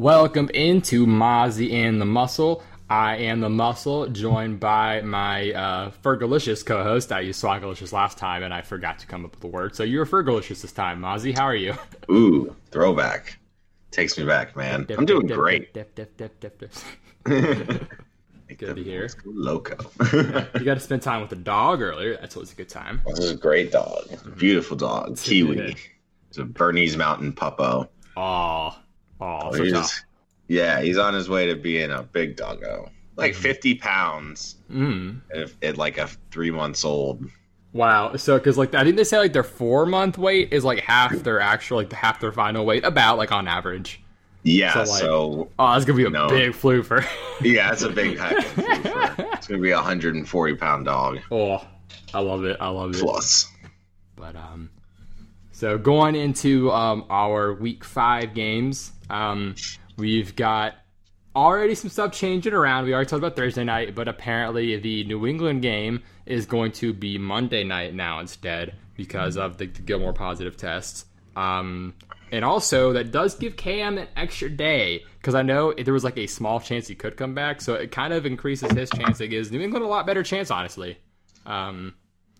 Welcome into Mozzie and the Muscle. I am the Muscle, joined by my uh, Fergalicious co-host. I used Swagalicious last time, and I forgot to come up with a word. So you're Fergalicious this time, Mozzie. How are you? Ooh, throwback. Takes me back, man. I'm doing great. Dip, dip, dip, dip, dip. Good to hear. Loco. You got to spend time with the dog earlier. That's always a good time. this is a great dog. Beautiful dog. Kiwi. It's a Bernese Mountain Puppo. Oh, oh, so He's- yeah, he's on his way to being a big doggo. Like Mm-hmm. 50 pounds Mm. at, at like a three months old. Wow. So, because like I think they say like their four month weight is like half their actual like half their final weight, about like on average. Yeah, So, so, like- Oh, that's gonna be a No. big floofer. yeah, it's a big heck. It's gonna be a 140 pound dog oh, I love it. I love it. plus. But um, so going into um our week five games, um, we've got already some stuff changing around. We already talked about Thursday night, but apparently the New England game is going to be Monday night now instead because of the, the Gilmore positive tests. Um, and also that does give Cam an extra day because I know there was like a small chance he could come back, so it kind of increases his chance. It gives New England a lot better chance, honestly. Um,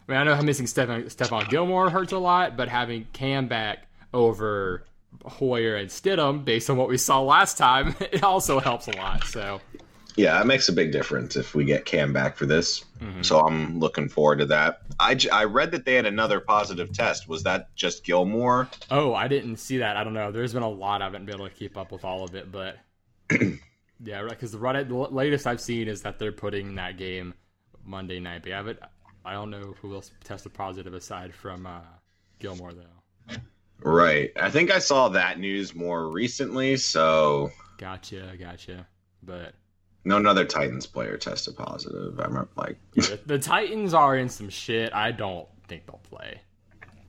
I mean, I know missing Stephon Gilmore hurts a lot, but having Cam back over Hoyer and Stidham, based on what we saw last time, it also helps a lot. So, Yeah, it makes a big difference if we get Cam back for this. Mhm. So I'm looking forward to that. I, I read that they had another positive test. Was that just Gilmore? oh, I didn't see that. I don't know. There's been a lot. I haven't been able to keep up with all of it, but yeah, because the, right- the latest I've seen is that they're putting that game Monday night. But yeah, but I don't know who else tested positive aside from uh, Gilmore though. Right. I think I saw that news more recently. So Gotcha, gotcha. But no another Titans player tested positive. I remember like the, the Titans are in some shit. I don't think they'll play.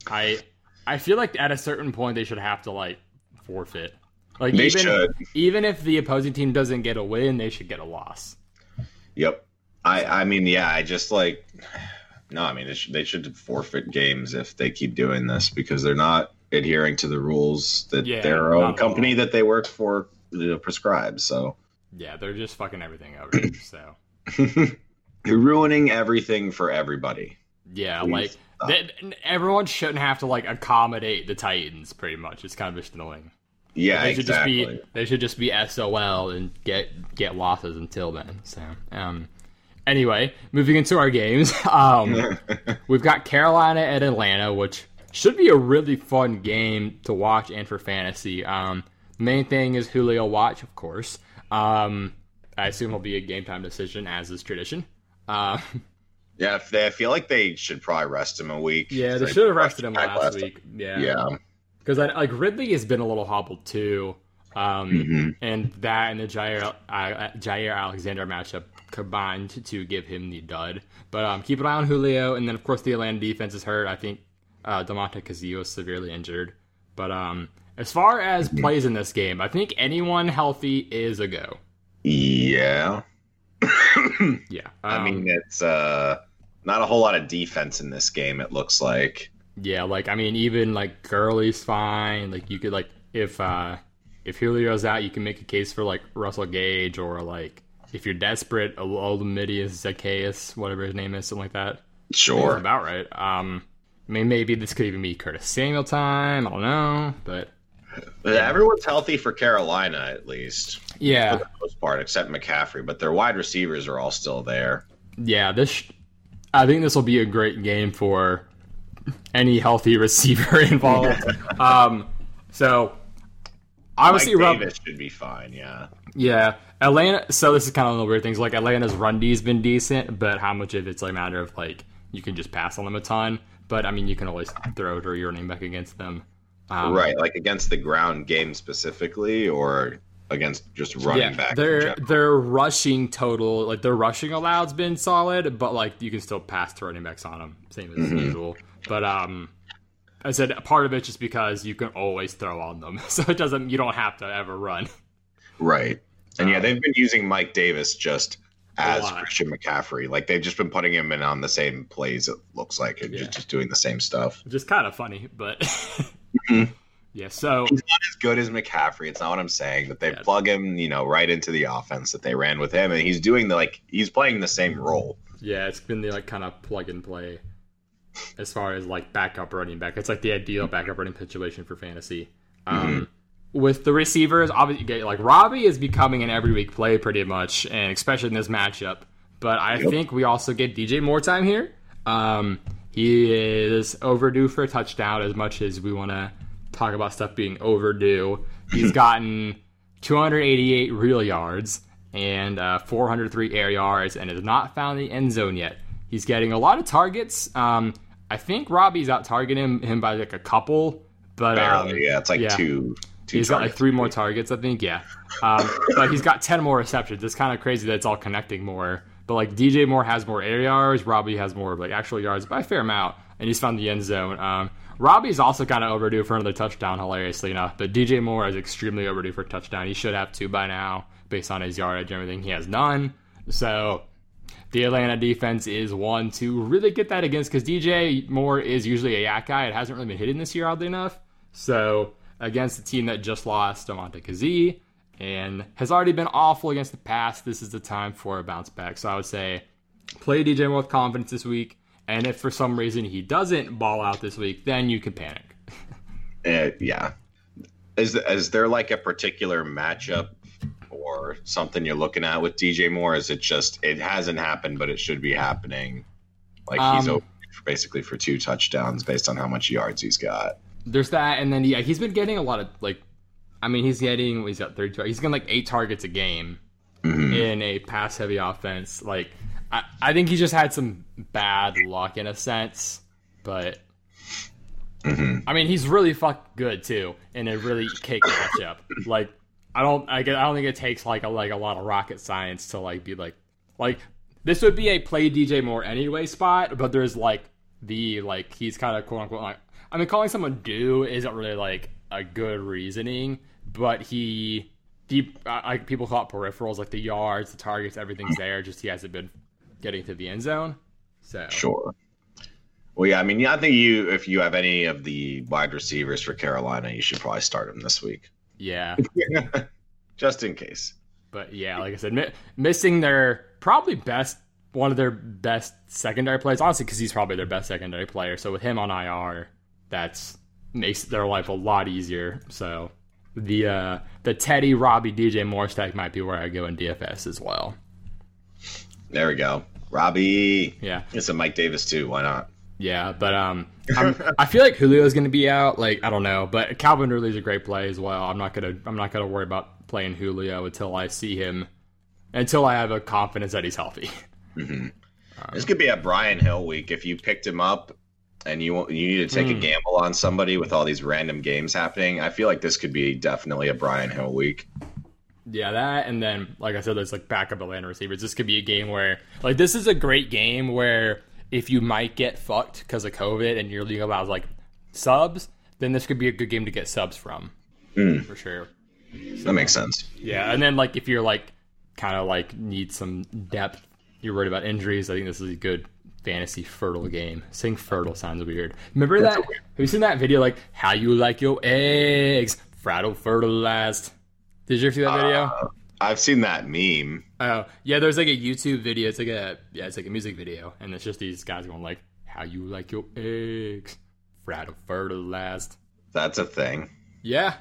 I I feel like at a certain point they should have to like forfeit. Like they even should. even if the opposing team doesn't get a win, they should get a loss. Yep. I I mean yeah. I just like no. I mean they should, they should forfeit games if they keep doing this because they're not adhering to the rules that Yeah, their own company that they work for you know, prescribes. So. Yeah, they're just fucking everything over. so You're ruining everything for everybody. yeah, Please like everyone shouldn't have to like accommodate the Titans. Pretty much, it's kind of just annoying. Yeah, they should exactly. just be they should just be SOL and get get losses until then. So um anyway, moving into our games. Um we've got Carolina at Atlanta, which should be a really fun game to watch and for fantasy. Um main thing is Julio watch, of course. Um I assume he'll be a game time decision as is tradition. Uh, yeah, if they, I feel like they should probably rest him a week. yeah, they should have rested him last week. Yeah, Yeah. because like Ridley has been a little hobbled too. Um, Mhm. and that and the Jaire, uh, Jaire Alexander matchup combined to give him the dud. But um, keep an eye on Julio, and then of course the Atlanta defense is hurt. I think uh, Castillo is severely injured. But um, as far as Mm-hmm. plays in this game, I think anyone healthy is a go. Yeah. Yeah, I um, mean, it's uh, not a whole lot of defense in this game. It looks like. yeah, like I mean, even like Gurley's fine. Like you could like if uh if Julio's out, you can make a case for like Russell Gage or like if you're desperate, Olamidius Zaccheaus, whatever his name is, something like that. That's Sure. about right. Um, I mean, maybe this could even be Curtis Samuel time. I don't know, but Everyone's healthy for Carolina, at least. yeah, For the most part, except McCaffrey. But their wide receivers are all still there. yeah. This, I think this will be a great game for any healthy receiver involved. um, so obviously, Mike Rob, should be fine, yeah. yeah, Atlanta. So this is kind of one of the weird things. Like Atlanta's run D's been decent, but how much of it's like a matter of like you can just pass on them a ton. But I mean, you can always throw it or your running back against them. Um, right, like against the ground game specifically, or against just running back. in Their their rushing total, like their rushing allowed's been solid, but like you can still pass to running backs on them, same as Mhm. usual. But um, I said part of it's just because you can always throw on them, so it doesn't. You don't have to ever run. Right. And yeah, Um, they've been using Mike Davis just as. Christian McCaffrey. Like they've just been putting him in on the same plays. It looks like and Yeah. just, just doing the same stuff. Just kind of funny, but Mhm. Yeah, so he's not as good as McCaffrey. It's not what I'm saying, but they Yeah. plug him, you know, right into the offense that they ran with him, and he's doing the like he's playing the same role. yeah, it's been the like kind of plug and play as far as like backup running back. It's like the ideal backup running situation for fantasy. Um, with the receivers, obviously, like Robby is becoming an every week play pretty much, and especially in this matchup. But I Yep. think we also get DJ more time here. Um, he is overdue for a touchdown as much as we want to talk about stuff being overdue. He's gotten 288 real yards and uh, 403 air yards and has not found the end zone yet. He's getting a lot of targets. Um, I think Robby's out targeting him, him by like a couple, but um, Barely, yeah, it's like yeah. two. Two He's got like three more targets, I think. Yeah, um, but he's got ten more receptions. It's kind of crazy that it's all connecting more. But like DJ Moore has more air yards, Robby has more like actual yards by a fair amount, and he's found the end zone. Um, Robby's also kind of overdue for another touchdown, hilariously enough. But DJ Moore is extremely overdue for a touchdown. He should have two by now, based on his yardage and everything. He has none. So the Atlanta defense is one to really get that against because DJ Moore is usually a YAC guy. It hasn't really been hitting this year, oddly enough. So against a team that just lost Demonte Kazee and has already been awful against the pass, this is the time for a bounce back. So I would say play DJ Moore with confidence this week. And if for some reason he doesn't ball out this week, then you can panic. Uh, yeah. Is is there like a particular matchup or something you're looking at with DJ Moore? Is it just it hasn't happened, but it should be happening? Like he's Um, for basically for two touchdowns based on how much yards he's got. There's that, and then yeah, he's been getting a lot of like, I mean, he's getting he's got 32. He's getting like eight targets a game. Mhm. in a pass heavy offense. Like I, I think he just had some bad luck in a sense, but Mhm. I mean he's really fuck good too in a really cake matchup. Like I don't I, get- I don't think it takes like a like a lot of rocket science to like be like like this would be a play DJ Moore anyway spot, but there's like the like he's kind of quote unquote like I mean calling someone due isn't really like a good reasoning, but he deep uh, like people call it peripherals like the yards, the targets, everything's there. Just he hasn't been getting to the end zone. So Sure. Well, yeah, I mean, yeah, I think you, if you have any of the wide receivers for Carolina, you should probably start them this week, yeah, just in case. but yeah, like I said, mi- missing their probably best one of their best secondary players, honestly, because he's probably their best secondary player. So with him on IR, that's makes their life a lot easier. So the uh, the Teddy Robby DJ Moore stack might be where I go in DFS as well. There we go. Robby. Yeah, It's a Mike Davis too. Why not? yeah, but um, I feel like Julio's going to be out. Like I don't know, but Calvin Ridley's a great play as well. I'm not gonna I'm not gonna worry about playing Julio until I see him, until I have a confidence that he's healthy. This could be a Brian Hill week if you picked him up and you you need to take a Hmm. gamble on somebody with all these random games happening. I feel like this could be definitely a Brian Hill week. Yeah, that and then like I said, there's like backup Atlanta receivers. This could be a game where like this is a great game where if you might get fucked because of COVID and your league allows like subs, then this could be a good game to get subs from Hmm. for sure. That makes sense. Yeah, and then like if you're like kind of like need some depth, you're worried about injuries. I think this is a good fantasy fertile game. Saying fertile sounds weird. Remember that? Have you seen that video like how you like your eggs? Fraddle fertilized. Did you ever see that video? Uh, I've seen that meme. Oh yeah, there's like a YouTube video. It's like a yeah, it's like a music video, and it's just these guys going like, "How you like your eggs? Fraddle fertilized." That's a thing. Yeah.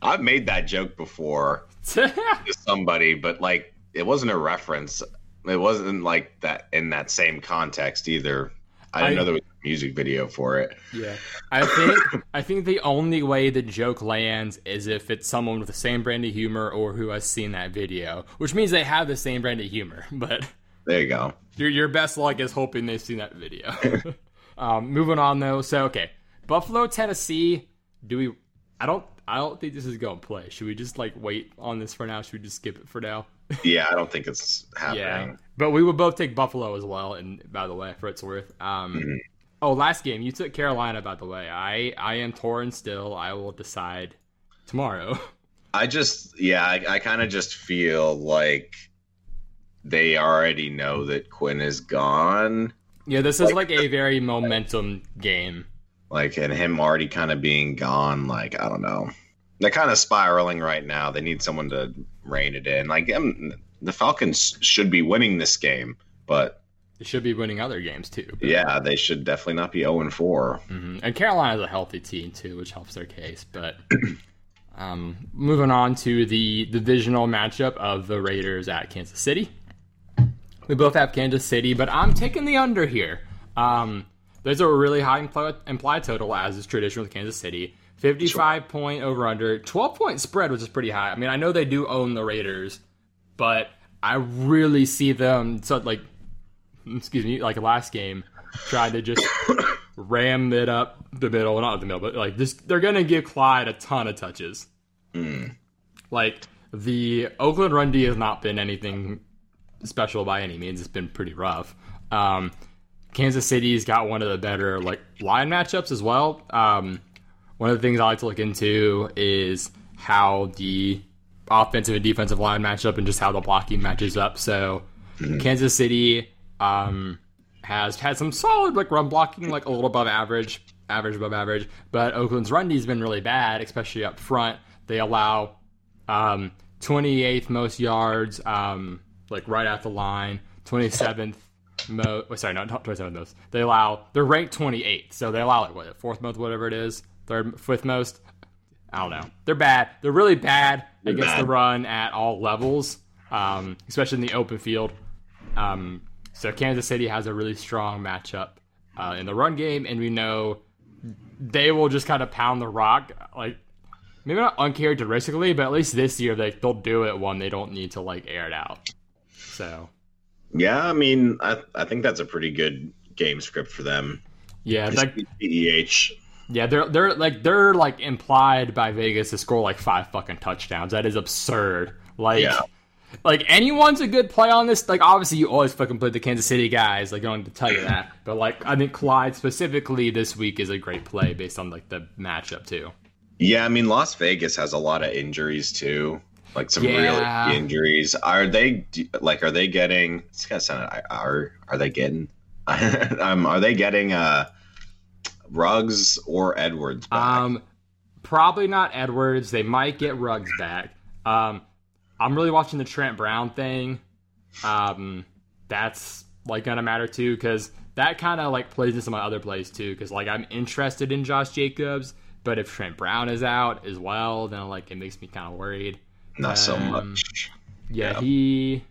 I've made that joke before to somebody, but like it wasn't a reference. It wasn't like that in that same context either. I didn't I- know there was a music video for it. yeah. I think I think the only way the joke lands is if it's someone with the same brand of humor or who has seen that video, which means they have the same brand of humor. But There you go. your your best luck is hoping they've seen that video. um, moving on though, so okay, Buffalo, Tennessee. Do we? I don't. I don't think this is going to play. Should we just like wait on this for now? Should we just skip it for now? Yeah, I don't think it's happening. Yeah, but we would both take Buffalo as well. And by the way, for its worth, um, Mhm. oh, last game you took Carolina. By the way, I I am torn still. I will decide tomorrow. I just, yeah, I, I kind of just feel like they already know that Quinn is gone. yeah, this is like a very momentum game. Like, and him already kind of being gone. Like, I don't know. They're kind of spiraling right now. They need someone to rein it in. Like, um, the Falcons should be winning this game, but They should be winning other games too. but- yeah, they should definitely not be 0 and 4. Mhm. And Carolina's a healthy team too, which helps their case. But um, moving on to the divisional matchup of the Raiders at Kansas City. We both have Kansas City, but I'm taking the under here. Um, there's a really high impl- implied total, as is traditional with Kansas City. 55 point over under, 12 point spread, which is pretty high. I mean, I know they do own the Raiders, but I really see them so like excuse me, like last game, tried to just ram it up the middle, not the middle, but like this, they're gonna give Clyde a ton of touches. Like the Oakland run D has not been anything special by any means. It's been pretty rough. Um, Kansas City's got one of the better like line matchups as well. Um, one of the things I like to look into is how the offensive and defensive line match up and just how the blocking matches up. So Kansas City um, has had some solid like run blocking, like a little above average, average above average. But Oakland's run D's been really bad, especially up front. They allow um, 28th most yards, um, like right at the line, 27th most. Sorry, not 27th most. They allow they're ranked 28th, so they allow like what fourth most, whatever it is, third, fifth most. I don't know. They're bad. They're really bad against bad. the run at all levels, um, especially in the open field. Um, so Kansas City has a really strong matchup uh, in the run game, and we know they will just kind of pound the rock, like maybe not uncharacteristically, but at least this year they they'll do it when they don't need to like air it out. So Yeah, I mean, I, I think that's a pretty good game script for them. yeah, like CEH. Yeah, they're they're like they're like implied by Vegas to score like five fucking touchdowns. That is absurd. Like. Yeah. Like anyone's a good play on this. Like obviously you always fucking play the Kansas City guys. Like I don't need to tell you that. But like I think Clyde specifically this week is a great play based on like the matchup too. Yeah, I mean, Las Vegas has a lot of injuries too. Like some Yeah. real injuries. Are they like? Are they getting? It's gonna sound. Are are they getting? um, are they getting uh, Ruggs or Edwards back? Um, probably not Edwards. They might get Ruggs back. Um, I'm really watching the Trent Brown thing. Um, that's like gonna matter too because that kind of like plays into my other plays too. Because like I'm interested in Josh Jacobs, but if Trent Brown is out as well, then like it makes me kind of worried. Not so um, much. Yeah, Yeah. he.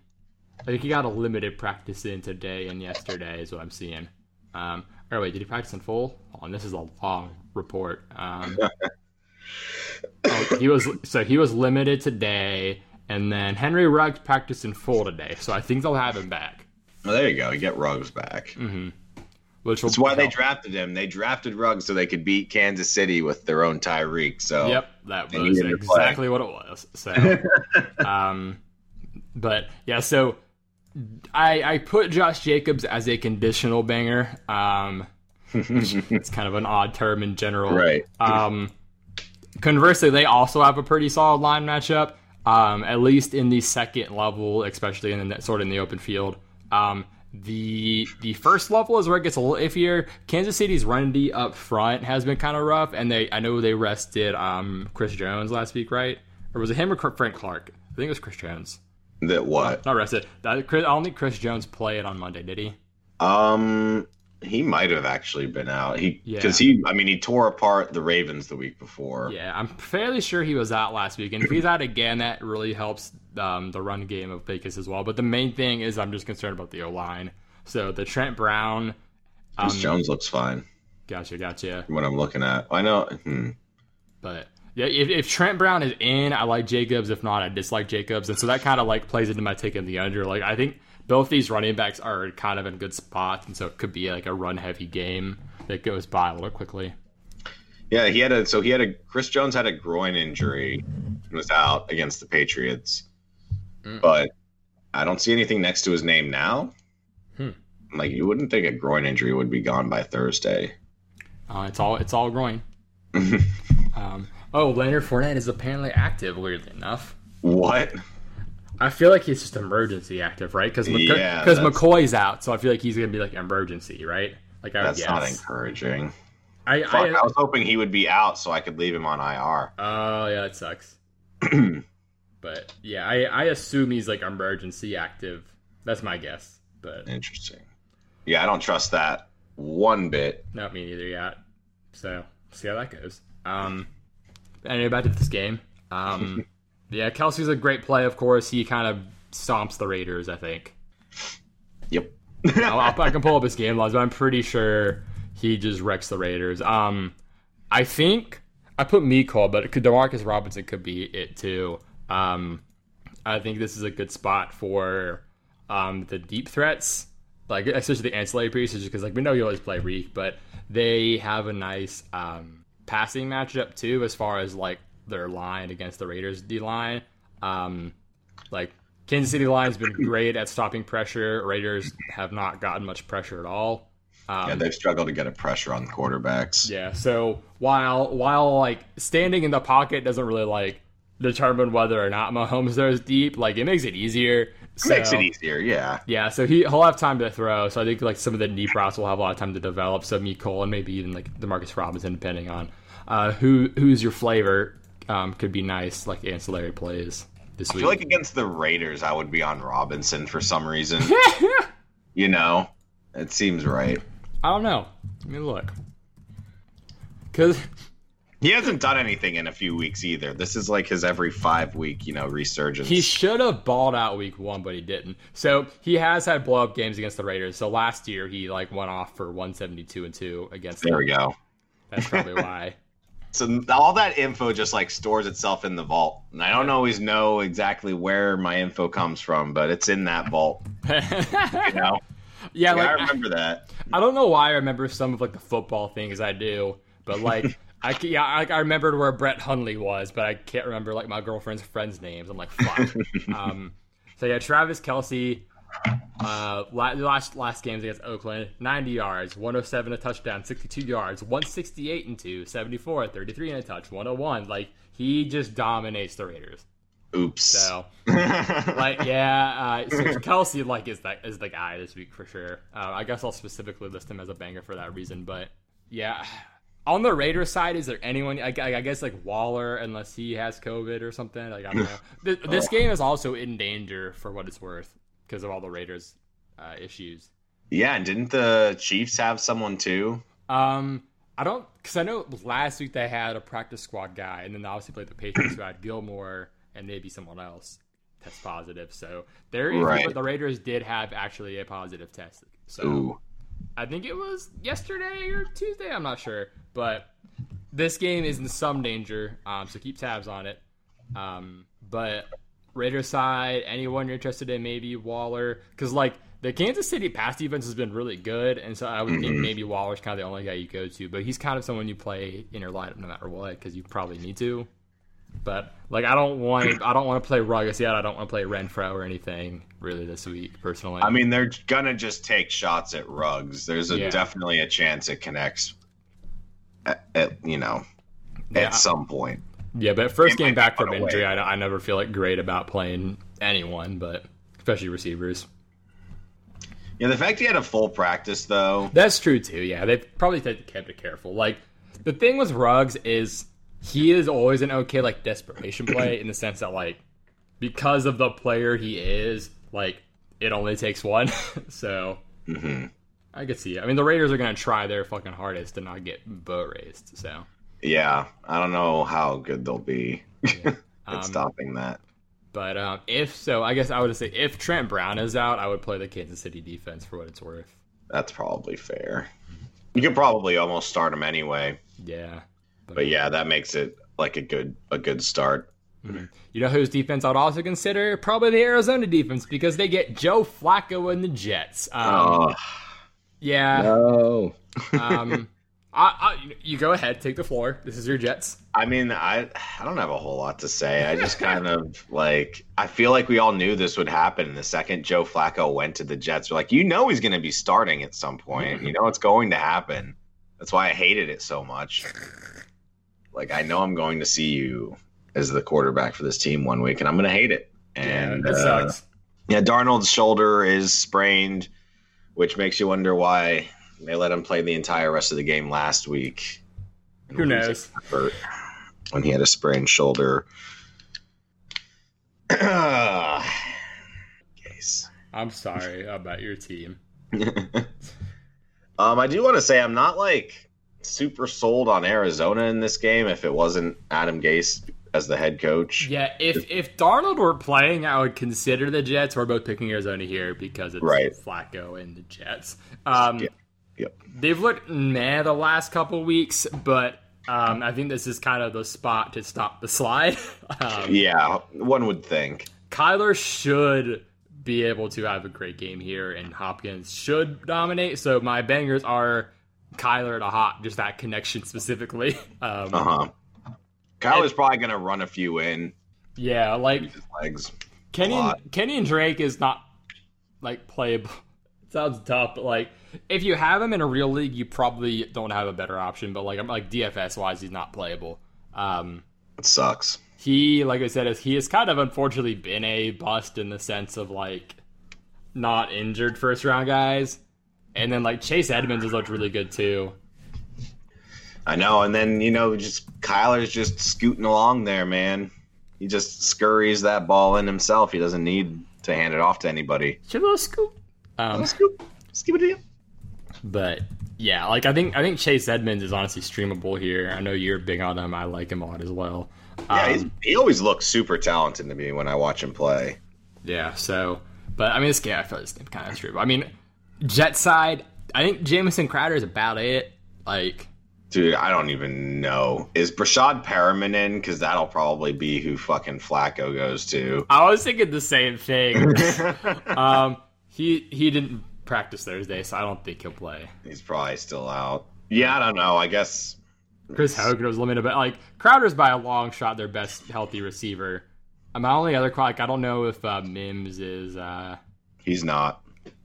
I think he got a limited practice in today and yesterday is what I'm seeing. Um, or wait, did he practice in full? Oh, and this is a long report. Um, oh, he was so he was limited today, and then Henry Ruggs practiced in full today. So I think they'll have him back. Well, there you go. You get Ruggs back. Which will That's why they drafted him. They drafted Ruggs so they could beat Kansas City with their own Tyreek. So Yep, that was needed to play. exactly what it was. So, um, but yeah, so I I put Josh Jacobs as a conditional banger. Um, it's kind of an odd term in general, Right. Um, conversely, they also have a pretty solid line matchup. Um, at least in the second level, especially in the sort of in the open field. Um, the the first level is where it gets a little iffier. Kansas City's run D up front has been kind of rough, and they I know they rested um, Chris Jones last week, right? Or was it him or Frank Clark? I think it was Chris Jones. That what? Not rested. That, Chris, I don't think Chris Jones played on Monday, did he? Um, he might have actually been out. He Yeah. because he. I mean, he tore apart the Ravens the week before. Yeah, I'm fairly sure he was out last week, and if he's out again, that really helps um, the run game of Vegas as well. But the main thing is, I'm just concerned about the O line. So the Trent Brown, Chris um, Jones looks fine. gotcha, gotcha. What I'm looking at, I know. Hmm. But yeah, if, if Trent Brown is in, I like Jacobs. If not, I dislike Jacobs, and so that kind of like plays into my taking the under. Like I think both these running backs are kind of in good spots, and so it could be like a run heavy game that goes by a little quickly. Yeah, he had a. So he had a. Chris Jones had a groin injury and was out against the Patriots, Mm. but I don't see anything next to his name now. Hmm. Like you wouldn't think a groin injury would be gone by Thursday. Uh, it's all it's all groin. um, oh, Leonard Fournette is apparently active. Weirdly enough, what? I feel like he's just emergency active, right? Because Yeah, because McCoy's out, so I feel like he's gonna be like emergency, right? Like I That's not encouraging. I, Fuck, I, I was hoping he would be out so I could leave him on IR. oh yeah, that sucks. But yeah, I, I assume he's like emergency active. That's my guess. But Interesting. Yeah, I don't trust that one bit. not me neither yet. So see how that goes. Um, anyway, back to this game. Um, yeah, Kelce's a great play. Of course, he kind of stomps the Raiders. I think. Yep. I'll, I'll- I can pull up his game logs, but I'm pretty sure he just wrecks the Raiders. Um, I think I put Mecole, but it could, Demarcus Robinson could be it too. Um, I think this is a good spot for um, the deep threats, like especially the ancillary pieces, because like we know you always play Reek, but they have a nice um, passing matchup too, as far as like their line against the Raiders D line. Um, like Kansas City line's been great at stopping pressure. Raiders have not gotten much pressure at all. Um, Yeah, they've struggled to get a pressure on the quarterbacks. yeah, so while while like standing in the pocket doesn't really like determine whether or not Mahomes throws deep, like it makes it easier. So, Makes it easier, yeah. Yeah, so he he'll have time to throw. So I think like some of the deep routes will have a lot of time to develop. So Cole and maybe even like Demarcus Robinson, depending on uh, who who's your flavor, um, could be nice like ancillary plays this I week. feel like against the Raiders, I would be on Robinson for some reason. you know, it seems right. I don't know. Let me look. Cause He hasn't done anything in a few weeks either. This is like his every five week, you know, resurgence. He should have balled out week one, but he didn't. So he has had blow up games against the Raiders. So last year he like went off for 172 and two against there them. we go. That's probably why. So all that info just like stores itself in the vault, and I don't always know exactly where my info comes from, but it's in that vault. You know, yeah, yeah, like I remember that. I don't know why I remember some of like the football things I do, but like I yeah, I, I remembered where Brett Hundley was, but I can't remember like my girlfriend's friends' names. I'm like fuck. um, so yeah, Travis Kelce. Uh, last last games against Oakland, 90 yards, 107 a touchdown, 62 yards, 168 and 2, 74, 33 and a touch, 101. Like he just dominates the Raiders. Oops. So like yeah, uh, so Kelce like is that is the guy this week for sure. Uh, I guess I'll specifically list him as a banger for that reason. But yeah, on the Raiders side, is there anyone? I, I guess like Waller, unless he has COVID or something. Like I don't know. Th- this game is also in danger for what it's worth because of all the Raiders uh, issues. yeah, and didn't the Chiefs have someone too? Um, I don't because I know last week they had a practice squad guy, and then they obviously played the Patriots who had Gilmore and maybe someone else test positive. So there, is Right. but the Raiders did have actually a positive test. So Ooh. I think it was yesterday or Tuesday. I'm not sure, but this game is in some danger. Um, so keep tabs on it. Um, but Raiders side, anyone you're interested in, maybe Waller, because like the Kansas City pass defense has been really good, and so I would think maybe Waller's kind of the only guy you go to. But he's kind of someone you play in your lineup no matter what, because you probably need to. But like I don't want I don't want to play Ruggers yet. I don't want to play Renfrow or anything really this week personally. I mean, they're gonna just take shots at Ruggs. There's a Yeah. definitely a chance it connects. At, at you know, Yeah. at some point. Yeah, but first game back from injury. I, I never feel like great about playing anyone, but especially receivers. Yeah, the fact he had a full practice though. That's true too. Yeah, they probably kept it careful. Like the thing with Ruggs is he is always an okay like desperation play in the sense that like because of the player he is, like it only takes one. so hmm I could see. It. I mean, the Raiders are gonna try their fucking hardest to not get boat raised. So Yeah, I don't know how good they'll be at um, stopping that. But um, if so, I guess I would say if Trent Brown is out, I would play the Kansas City defense for what it's worth. That's probably fair. You could probably almost start him anyway, Yeah. But yeah, that makes it like a good a good start. You know whose defense I'd also consider? Probably the Arizona defense because they get Joe Flacco and the Jets. Um, Oh yeah. no! Um, I, I, you go ahead, take the floor. This is your Jets. I mean, I I don't have a whole lot to say. I just kind of like I feel like we all knew this would happen. The second Joe Flacco went to the Jets, we're like, you know, he's going to be starting at some point. You know, it's going to happen. That's why I hated it so much. Like, I know I'm going to see you as the quarterback for this team one week, and I'm going to hate it. And yeah, it uh, sucks. yeah, Darnold's shoulder is sprained, which makes you wonder why They let him play the entire rest of the game last week. Who knows? When he had a sprained shoulder. I'm sorry about your team. um, I do want to say I'm not like super sold on Arizona in this game if it wasn't Adam Gase as the head coach. Yeah, if if Darnold were playing, I would consider the Jets. We're both picking Arizona here because it's right. Flacco and the Jets. Um, yeah. Yep. They've looked meh the last couple weeks, but um, I think this is kind of the spot to stop the slide. um, yeah, one would think. Kyler should be able to have a great game here, and Hopkins should dominate. So my bangers are Kyler to Hop, just that connection specifically. Um, uh huh. Kyler's probably going to run a few in. Yeah, like his legs. Kenny, and, Kenyan Drake is not like playable. It sounds tough, but like if you have him in a real league, you probably don't have a better option. But like I'm like DFS wise, he's not playable. Um, it sucks. He, like I said, is he has kind of unfortunately been a bust in the sense of like not injured first round guys, and then like Chase Edmonds has looked really good too. I know, and then you know, just Kyler's just scooting along there, man. He just scurries that ball in himself. He doesn't need to hand it off to anybody. Should little scoop. Um, scoop. Scoop it But yeah, like I think I think Chase Edmonds is honestly streamable here. I know you're big on him. I like him a lot as well. Yeah, um, he always looks super talented to me when I watch him play. Yeah, so but I mean this game I feel this game kind of true. I mean, Jet side, I think Jamison Crowder is about it. Like Dude, I don't even know. Is Breshad Perriman in? Because that'll probably be who fucking Flacco goes to. I was thinking the same thing. um, he he didn't practice Thursday, so I don't think he'll play. He's probably still out. Yeah, I don't know. I guess Chris Hogan was limited, but like Crowder's by a long shot their best healthy receiver. My only other like I don't know if uh, Mims is. uh He's not.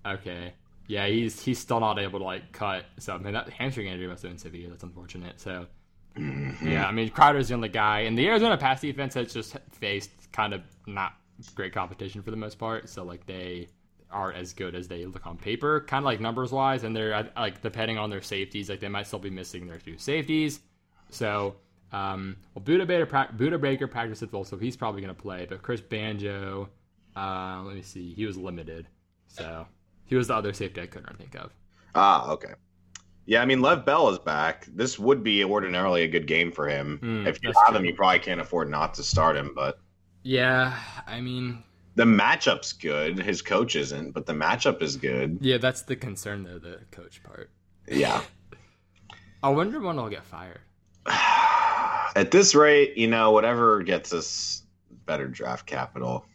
Okay yeah, he's he's still not able to like cut. So I mean that hamstring injury must have been severe. That's unfortunate. So mm-hmm. yeah, I mean Crowder's the only guy, and the Arizona pass defense has just faced kind of not great competition for the most part. So like they aren't as good as they look on paper, kind of like numbers wise, and they're like depending on their safeties, like they might still be missing their two safeties. So um, well, Budda Baker, Budda Baker practiced well, so he's probably going to play. But Chris Banjo, uh, let me see, he was limited, so he was the other safety I couldn't think of. Ah, okay. Yeah, I mean, Lev Bell is back. This would be ordinarily a good game for him. Mm, if you have true. him, you probably can't afford not to start him. But yeah, I mean, the matchup's good. His coach isn't, but the matchup is good. Yeah, that's the concern though, the coach part. Yeah. I wonder when I'll get fired. At this rate, you know, whatever gets us better draft capital.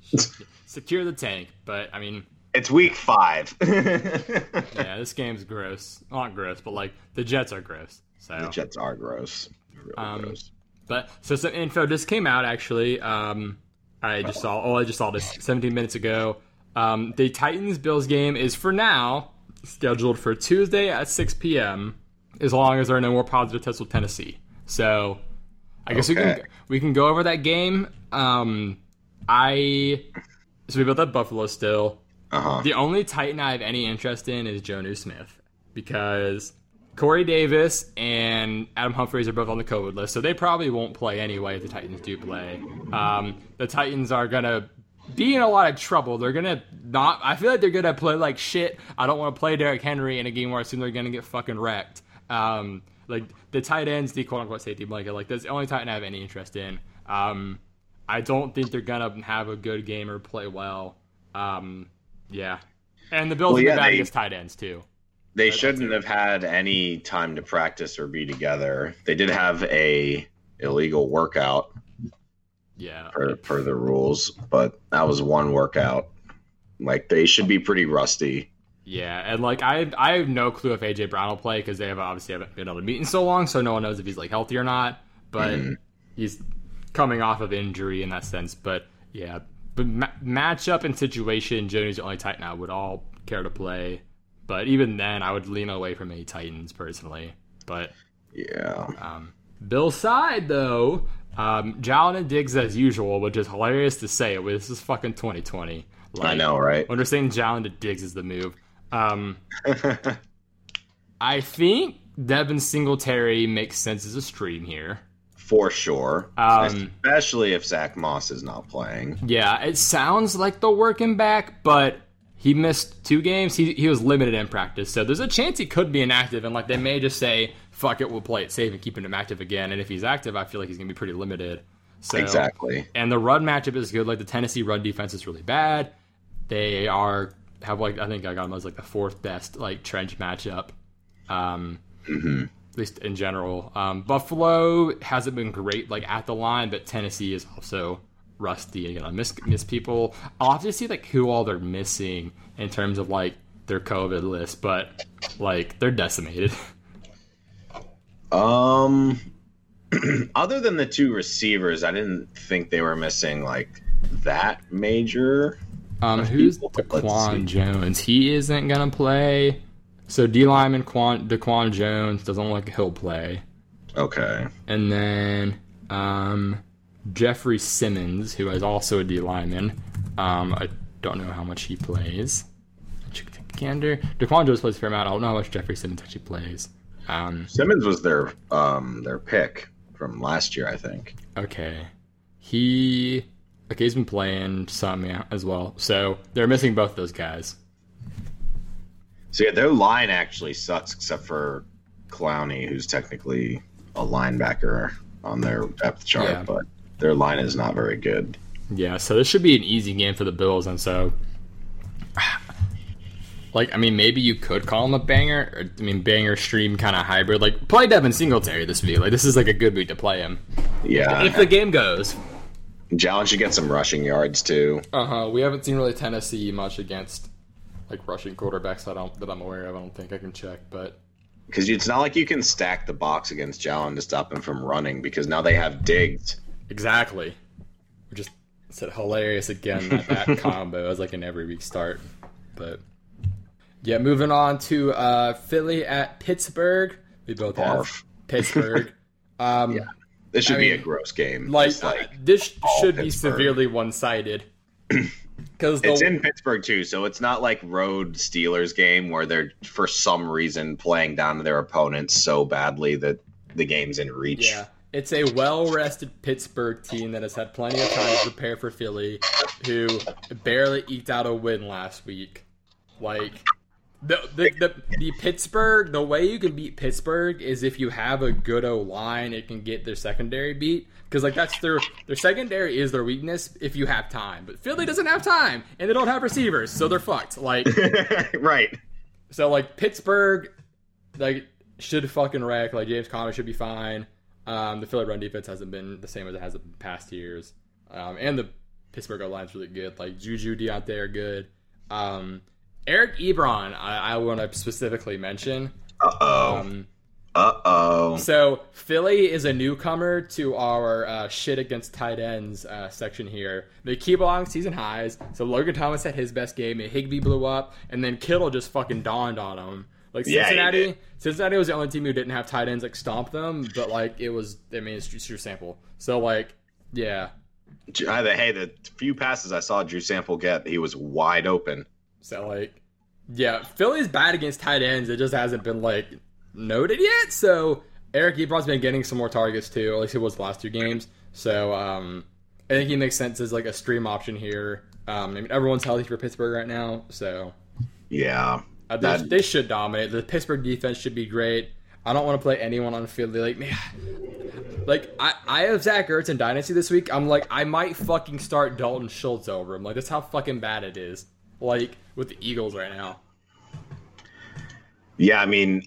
Secure the tank, but I mean, it's week five. yeah, this game's gross. Not gross, but like the Jets are gross. So the Jets are gross. Really um, gross. But so some info just came out actually. Um, I just saw. Oh, I just saw this 17 minutes ago. Um, the Titans Bills game is for now scheduled for Tuesday at 6 p.m. As long as there are no more positive tests with Tennessee. So I guess okay. we can we can go over that game. Um, I so we built up Buffalo still. Uh-huh. The only Titan I have any interest in is Jonnu Smith because Corey Davis and Adam Humphries are both on the COVID list, so they probably won't play anyway if the Titans do play. Um, the Titans are gonna be in a lot of trouble. They're gonna not. I feel like they're gonna play like shit. I don't want to play Derrick Henry in a game where I assume they're gonna get fucking wrecked. Um, like the tight ends, the quote unquote safety blanket. Like that's the only Titan I have any interest in. Um, I don't think they're gonna have a good game or play well. Um, yeah, and the Bills well, yeah, are bad they, against tight ends too. They shouldn't have had any time to practice or be together. They did have a illegal workout. Yeah, per, per the rules, but that was one workout. Like they should be pretty rusty. Yeah, and like I I have no clue if AJ Brown will play because they have obviously haven't been able to meet in so long, so no one knows if he's like healthy or not. But mm-hmm. he's coming off of injury in that sense. But yeah, but ma- matchup and situation, Jonnu's the only Titan I would all care to play. But even then, I would lean away from any Titans personally. But yeah, um, Bill's side though, um, Jalen and Diggs as usual, which is hilarious to say. It this is fucking 2020. Like, I know, right? When we're saying Jalen to Diggs is the move. Um, I think Devin Singletary makes sense as a stream here. For sure. Um, Especially if Zach Moss is not playing. Yeah, it sounds like they're working back, but he missed two games. He, he was limited in practice, so there's a chance he could be inactive, and like they may just say, "Fuck it, we'll play it safe and keep him active again." And if he's active, I feel like he's gonna be pretty limited. So, Exactly. And the run matchup is good. Like the Tennessee run defense is really bad. They are have like I think I got them as like the fourth best like trench matchup. Um, at least in general. Um, Buffalo hasn't been great like at the line, but Tennessee is also rusty and gonna miss miss people. I'll have to see like who all they're missing in terms of like their COVID list, but like they're decimated. Um, other than the two receivers, I didn't think they were missing like that major. Um, who's Daquan. Jones? He isn't gonna play. So D lineman Quan, Daquan Jones doesn't look like he'll play. Okay. And then um, Jeffery Simmons, who is also a D lineman. Um, I don't know how much he plays. Gander. Daquan Jones plays a fair amount. I don't know how much Jeffery Simmons actually plays. Um, Simmons was their um their pick from last year, I think. okay. He okay, he's been playing some yeah, as well. So they're missing both those guys. So yeah, their line actually sucks except for Clowney, who's technically a linebacker on their depth chart, Yeah. but their line is not very good. Yeah, so this should be an easy game for the Bills, and so, like, I mean, maybe you could call him a banger. Or, I mean, banger stream kind of hybrid. Like, play Devin Singletary this week. Like, this is like a good week to play him Yeah. if the game goes. Jalen should get some rushing yards too. Uh huh. We haven't seen really Tennessee much against like rushing quarterbacks. I don't that I'm aware of. I don't think I can check, but Because it's not like you can stack the box against Jalen to stop him from running because now they have Diggs. exactly. We just said hilarious again that, that combo as like an every week start, but. Yeah, moving on to uh, Philly at Pittsburgh. We both have Pittsburgh. Um, Yeah. This should I be mean, a gross game. Like, like this should be severely one-sided. Because it's in Pittsburgh too, so it's not like road Steelers game where they're for some reason playing down to their opponents so badly that the game's in reach. yeah, it's a well-rested Pittsburgh team that has had plenty of time to prepare for Philly, who barely eked out a win last week. Like the the, the the Pittsburgh, the way you can beat Pittsburgh is if you have a good O line, it can get their secondary beat. Because like that's their their secondary is their weakness if you have time. But Philly doesn't have time, and they don't have receivers, so they're fucked. Like right. So like Pittsburgh, like should fucking wreck. Like James Conner should be fine. Um, the Philly run defense hasn't been the same as it has in past years, um, and the Pittsburgh O line's really good. Like Juju, Diontae are good. Um, Eric Ebron, I, I want to specifically mention. Uh oh. Um, uh oh. so Philly is a newcomer to our uh, shit against tight ends uh, section here. They keep along season highs. So Logan Thomas had his best game, Higbee blew up, and then Kittle just fucking dawned on him. Like Yeah, Cincinnati. Cincinnati was the only team who didn't have tight ends like stomp them, but like it was, I mean, it's true sample. So like, yeah. Hey, the few passes I saw Drew Sample get, he was wide open. So like, yeah, Philly's bad against tight ends. It just hasn't been like noted yet. So Eric Ebron's been getting some more targets too. At least he was the last two games. So um, I think he makes sense as like a stream option here. Um, I mean, everyone's healthy for Pittsburgh right now, so Yeah. uh, they, That- they should dominate. The Pittsburgh defense should be great. I don't want to play anyone on Philly. Like, man, like I, I have Zach Ertz in Dynasty this week. I'm like, I might fucking start Dalton Schultz over him. Like, that's how fucking bad it is. Like with the Eagles right now. Yeah, I mean,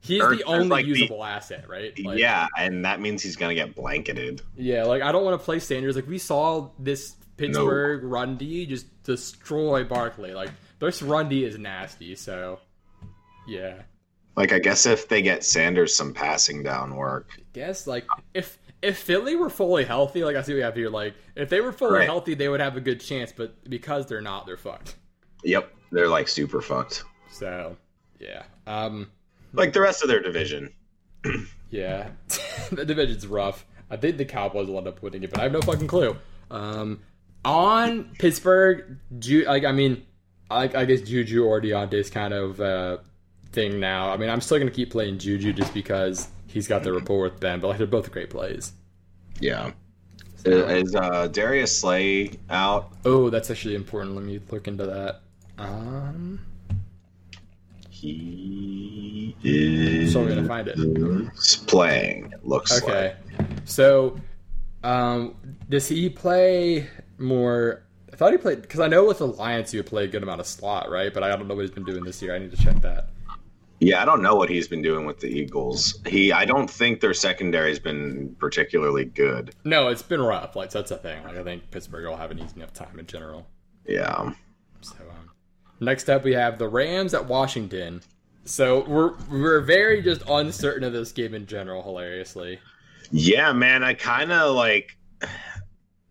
He's Ertz the only like the- usable asset, right? Like, yeah, and that means he's gonna get blanketed. Yeah, like I don't want to play Sanders. Like we saw this Pittsburgh run D just destroy Barkley. Like this run D is nasty. So yeah, Like, I guess if they get Sanders some passing down work, I guess like if if Philly were fully healthy, like I see what we have here. Like if they were fully Right. healthy, they would have a good chance. But because they're not, they're fucked. Yep, they're like super fucked. So yeah, um, Like the rest of their division. yeah, the division's rough. I think the Cowboys will end up winning it, but I have no fucking clue. Um, on Pittsburgh, Ju- like I mean, I, I guess Juju or Diontae's kind of uh, thing now. I mean, I'm still gonna keep playing Juju just because he's got the rapport with Ben, but like they're both great plays. Yeah. Is uh, Darius Slay out? Oh, that's actually important. Let me look into that. Um, He is so I'm gonna find it. playing. It looks Okay, so um, does he play more? I thought he played because I know with Alliance he would play a good amount of slot, right? But I don't know what he's been doing this year. I need to check that. Yeah, I don't know what he's been doing with the Eagles. He, I don't think their secondary's been particularly good. No, it's been rough. Like that's a thing. Like I think Pittsburgh will have an easy enough time in general. Yeah. Next up, we have the Rams at Washington. So we're we're very just uncertain of this game in general. Hilariously, Yeah, man. I kind of like.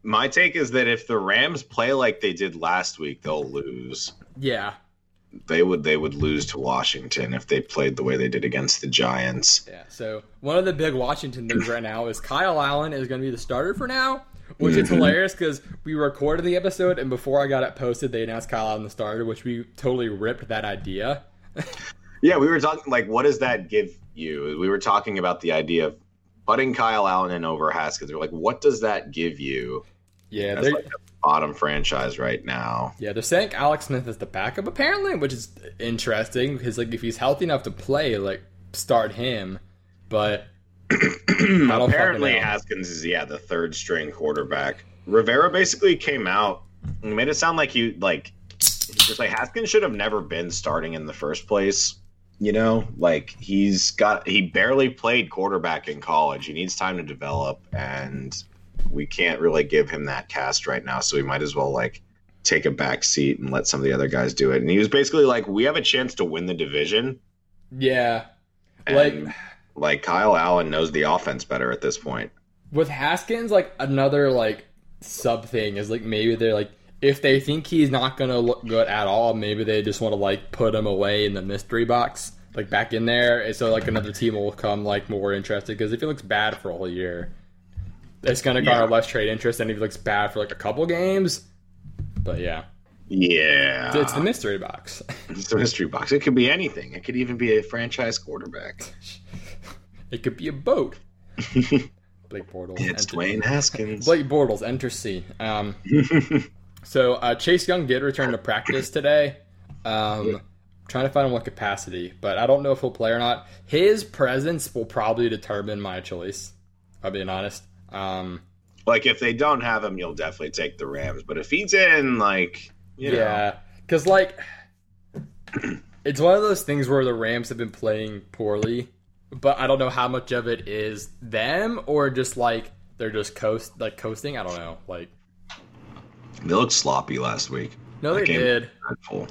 My take is that if the Rams play like they did last week, they'll lose. yeah, They would. They would lose to Washington if they played the way they did against the Giants. yeah. So one of the big Washington things right now is Kyle Allen is going to be the starter for now, which is Mhm. hilarious because we recorded the episode and before I got it posted, they announced Kyle Allen the starter, which we totally ripped that idea. Yeah, we were talking like, what does that give you? We were talking about the idea of putting Kyle Allen in over Haskins. We're like, what does that give you? Yeah, That's they're like a bottom franchise right now. yeah they're saying Alex Smith is the backup apparently, which is interesting because like if he's healthy enough to play, like start him, but Apparently. Haskins is yeah the third string quarterback. Rivera basically came out and made it sound like he like just like Haskins should have never been starting in the first place. You know, like he's got he barely played quarterback in college. He needs time to develop, and we can't really give him that cast right now. So we might as well like take a back seat and let some of the other guys do it. And he was basically like, "We have a chance to win the division." yeah, And, like like Kyle Allen knows the offense better at this point. with Haskins, like another like sub thing is like maybe they're like if they think he's not gonna look good at all, maybe they just want to like put him away in the mystery box, like back in there, and so like another team will come like more interested because if he looks bad for a whole year, it's gonna garner Yeah. less trade interest than if he looks bad for like a couple games. But yeah, Yeah, it's the mystery box. It's the mystery box. It could be anything. It could even be a franchise quarterback. it could be a boat. Blake Bortles. It's enter- Dwayne Haskins. Blake Bortles enter C. Um, So uh, Chase Young did return to practice today. Um, trying to find what capacity, but I don't know if he'll play or not. His presence will probably determine my choice. I'll being honest. Um, like if they don't have him, you'll definitely take the Rams. But if he's in, like, you yeah, because like it's one of those things where the Rams have been playing poorly, but I don't know how much of it is them or just like they're just coast like coasting. I don't know. Like they looked sloppy last week. no, That they did. Dreadful.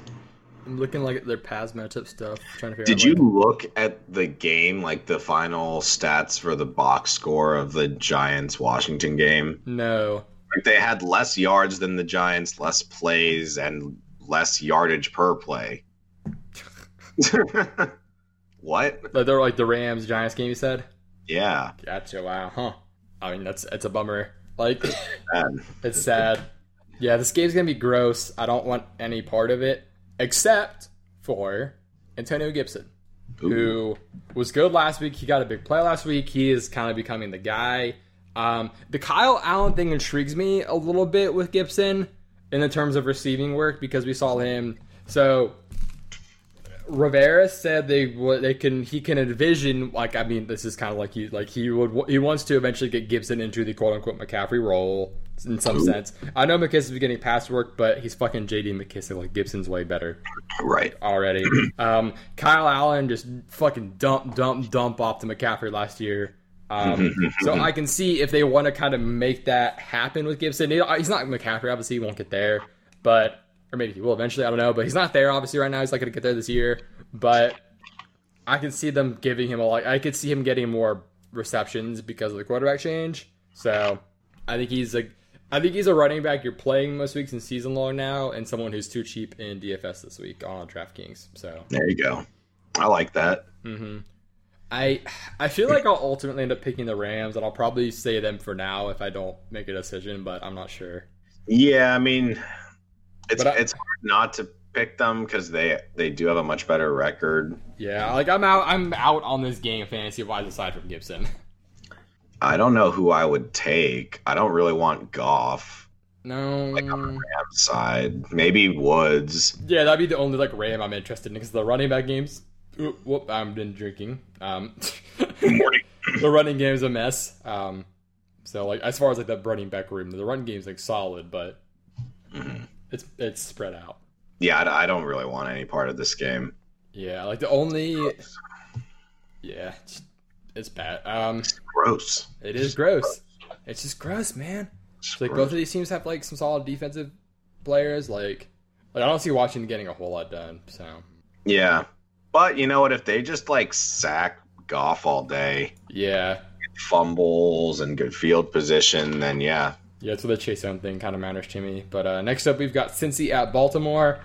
I'm looking like at their pass matchup stuff, trying to figure Did out. you like- look at the game, like the final stats for the box score of the Giants Washington game? No. Like they had less yards than the Giants, less plays, and less yardage per play. what? Like they're like the Rams Giants game. You said. Yeah. Gotcha. Wow. Huh. I mean, that's it's a bummer. Like bad. it's sad. Yeah, this game's gonna be gross. I don't want any part of it except for Antonio Gibson, Ooh. who was good last week. He got a big play last week. He is kind of becoming the guy. Um, the Kyle Allen thing intrigues me a little bit with Gibson in the terms of receiving work because we saw him. So Rivera said they would they can he can envision like I mean this is kind of like he like he would he wants to eventually get Gibson into the quote unquote McCaffrey role in some Ooh. sense. I know McKissic's getting pass work, but he's fucking JD McKissic. Like Gibson's way better Right. already. um, Kyle Allen just fucking dump dump dump off to McCaffrey last year. Um, so I can see if they want to kind of make that happen with Gibson. He's not McCaffrey, obviously, he won't get there, but or maybe he will eventually. I don't know, but he's not there obviously right now. He's not going to get there this year, but I can see them giving him a lot. I could see him getting more receptions because of the quarterback change. So I think he's a. I think he's a running back you're playing most weeks in season long now, and someone who's too cheap in DFS this week on DraftKings. So There you go. I like that. hmm I I feel like I'll ultimately end up picking the Rams, and I'll probably say them for now if I don't make a decision, but I'm not sure. Yeah, I mean, it's I- it's hard not to pick them because they they do have a much better record. Yeah, like I'm out. I'm out on this game fantasy wise aside from Gibson. I don't know who I would take. I don't really want Goff. No. Like on the Rams side, maybe Woods. Yeah, that'd be the only like Ram I'm interested in because the running back games. Oop, whoop, I've been drinking. Um, Morning. the running game is a mess. Um, so like as far as like the running back room, the run game's like solid, but Mhm. It's it's spread out. Yeah, I, I don't really want any part of this game. Yeah, like the only. Yeah, it's, it's bad. Um, Gross. it is gross. It's just gross, man. It's It's like gross. both of these teams have like some solid defensive players. Like, like I don't see Washington getting a whole lot done. So Yeah, but you know what? If they just like sack Goff all day, yeah, fumbles and good field position, then yeah, yeah. So the chase down thing kind of matters to me. But uh, next up, we've got Cincy at Baltimore.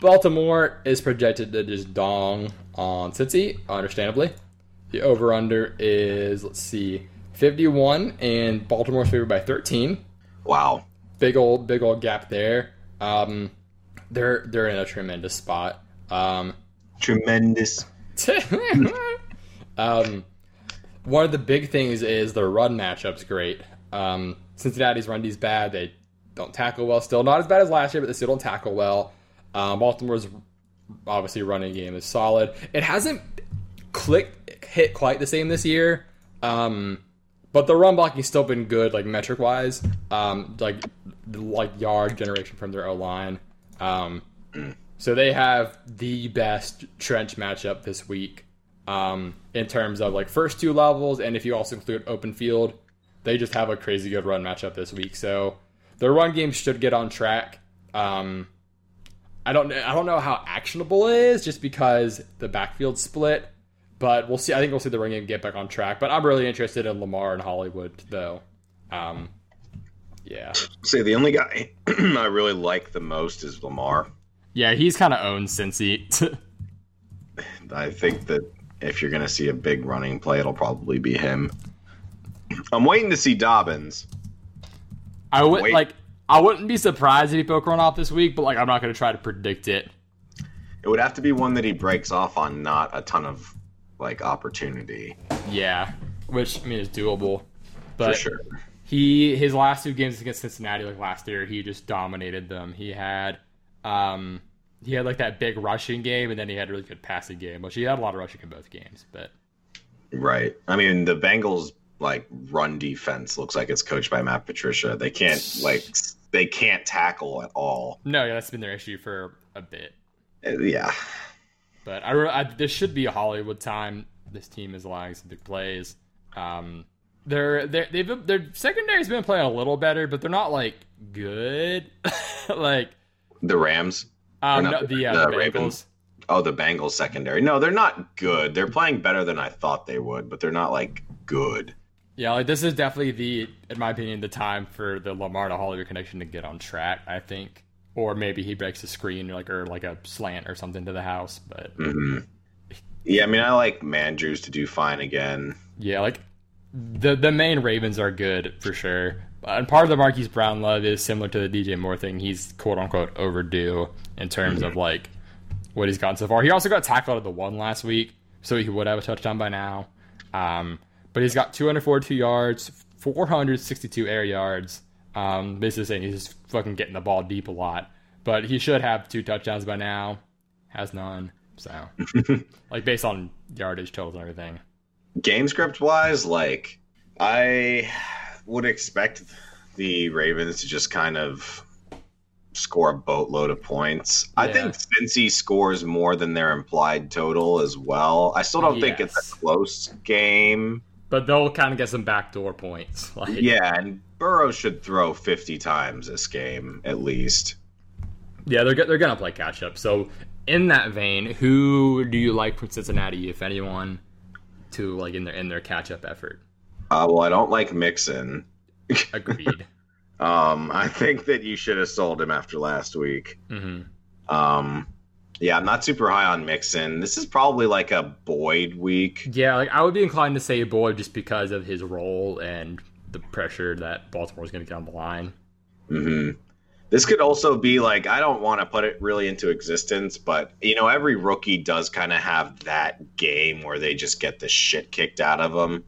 Baltimore is projected to just dong on Cincy, understandably. The over under is let's see, fifty one, and Baltimore's favored by thirteen. wow. big old big old gap there. Um, they're they're in a tremendous spot. Um, Tremendous. um, one of the big things is their run matchup's great. Um, Cincinnati's run D's bad. They don't tackle well. Still not as bad as last year, but they still don't tackle well. Um, Baltimore's obviously running game is solid. It hasn't clicked hit quite the same this year. Um, but the run blocking's still been good, like metric wise. Um, like like yard generation from their O line. Um, so they have the best trench matchup this week um, in terms of like first two levels, and if you also include open field, they just have a crazy good run matchup this week. So their run game should get on track. Um, I don't I don't know how actionable it is just because the backfield split, but we'll see. I think we'll see the run game get back on track. But I'm really interested in Lamar and Hollywood though. Um, yeah, See, the only guy I really like the most is Lamar. yeah, he's kind of owned Cincy. I think that if you're going to see a big running play, it'll probably be him. I'm waiting to see Dobbins. I would Wait. like. I wouldn't be surprised if he broke run off this week, but like I'm not going to try to predict it. It would have to be one that he breaks off on not a ton of like opportunity Yeah, which I mean is doable, but for sure. he his last two games against Cincinnati like last year he just dominated them. He had um he had like that big rushing game and then he had a really good passing game, which he had a lot of rushing in both games. But Right. I mean, the Bengals like run defense looks like it's coached by Matt Patricia. They can't like they can't tackle at all. no, yeah, that's been their issue for a bit. Uh, Yeah. But I, I this should be a Hollywood time. This team is allowing some big plays. Um, they're they they've been- their secondary's been playing a little better, but they're not like good. like The Rams. um, no, the- uh, the the. Ravens. Oh, the Bengals secondary. No, they're not good. They're playing better than I thought they would, but they're not like good. Yeah, like this is definitely the, in my opinion, the time for the Lamar to Hollywood connection to get on track. I think, or maybe he breaks a screen, like or like a slant or something to the house. But hmm Yeah, I mean, I like Mandrews to do fine again. yeah, like the the main Ravens are good for sure. And part of the Marquise Brown love is similar to the DJ Moore thing. He's quote unquote overdue in terms of like what he's gotten so far. He also got tackled at the one last week, so he would have a touchdown by now. Um, but he's got 242 yards, 462 air yards. Um, basically saying he's just fucking getting the ball deep a lot. But he should have two touchdowns by now. Has none. So, like based on yardage totals and everything. Game script wise, like I would expect the Ravens to just kind of score a boatload of points. I think Cincy scores more than their implied total as well. I still don't think it's a close game. But they'll kind of get some backdoor points. Like, Yeah, and Burrow should throw 50 times this game at least. Yeah, they're they're gonna play catch up. So in that vein, who do you like from Cincinnati, if anyone, to like in their in their catch up effort? Uh, well, I don't like Mixon. Agreed. Um, I think that you should have sold him after last week. hmm Um, yeah, I'm not super high on Mixon. This is probably like a Boyd week. Yeah, like I would be inclined to say Boyd just because of his role and the pressure that Baltimore's gonna get on the line. hmm This could also be like I don't want to put it really into existence, but you know, every rookie does kind of have that game where they just get the shit kicked out of them.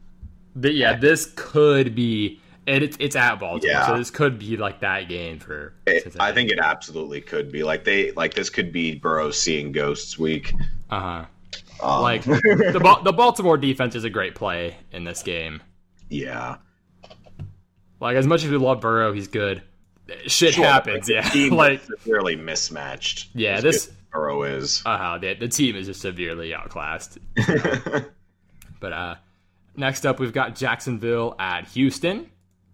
But yeah, this could be. And it's it's at Baltimore, Yeah. so this could be like that game for. It- I think it absolutely could be like they like this could be Burrow seeing ghosts week. Uh huh. Um, Like the the Baltimore defense is a great play in this game. yeah, Like as much as we love Burrow, he's good. Shit Sure, happens, the yeah. like severely mismatched. Yeah, this- Burrow is. uh huh. The, the team is just severely outclassed. But uh, next up, we've got Jacksonville at Houston.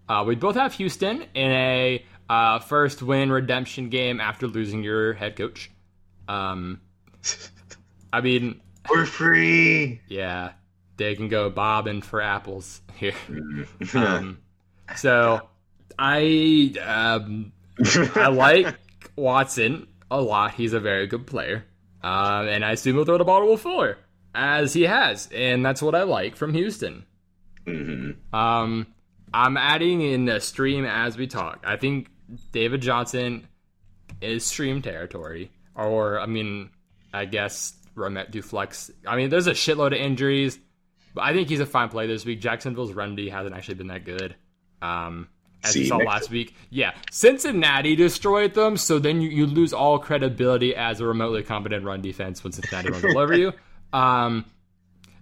Uh, we both have Houston in a uh, first win redemption game after losing your head coach. Um, I mean, We're free. yeah, they can go bobbing for apples here. Um, so I um, I like Watson a lot. He's a very good player, um, and I assume he'll throw the ball to Will Fuller as he has, and that's what I like from Houston. Mhm. Um, I'm adding in the stream as we talk. I think David Johnson is stream territory, or I mean, I guess Romet Duflex. I mean, there's a shitload of injuries, but I think he's a fine play this week. Jacksonville's run D hasn't actually been that good. Um, as you saw last week, yeah, Cincinnati destroyed them, so then you, you lose all credibility as a remotely competent run defense when Cincinnati runs all over you. Um,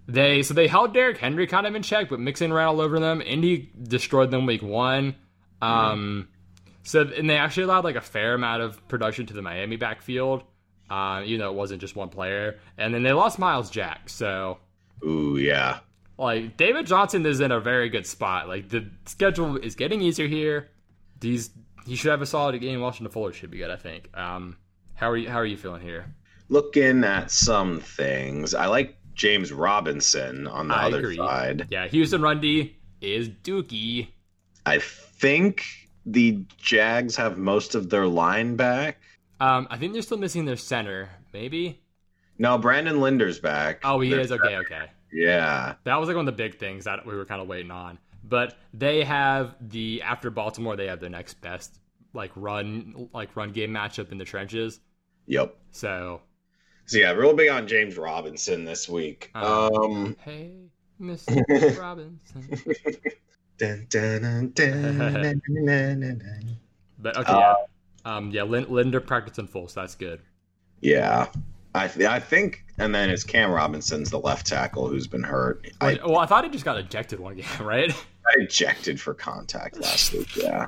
they so they held Derrick Henry kind of in check, but Mixon ran all over them. Indy destroyed them week one. Um, so and they actually allowed like a fair amount of production to the Miami backfield, uh, even though it wasn't just one player. And then they lost Myles Jack, so Ooh, yeah. like David Johnson is in a very good spot. Like the schedule is getting easier here. These he should have a solid game. Washington Fuller should be good, I think. Um, how are you? How are you feeling here? Looking at some things, I like James Robinson on the I other agree. side. Yeah, Houston run D is Dookie. I think the Jags have most of their line back. Um, I think they're still missing their center. Maybe. No, Brandon Linder's back. Oh, he They're- is. Okay, okay. Yeah. That was like one of the big things that we were kind of waiting on. But they have the after Baltimore, they have their next best like run like run game matchup in the trenches. Yep. So So yeah, real big on James Robinson this week. Uh, Um. hey, Mr. Robinson. dun, dun, dun. But okay, Uh, yeah. Um, yeah, Lin- Linder practiced in full, so that's good. Yeah. I th- I think, and then it's Cam Robinson's the left tackle who's been hurt. I, well, I thought he just got ejected one game, right? I ejected for contact last week. Yeah.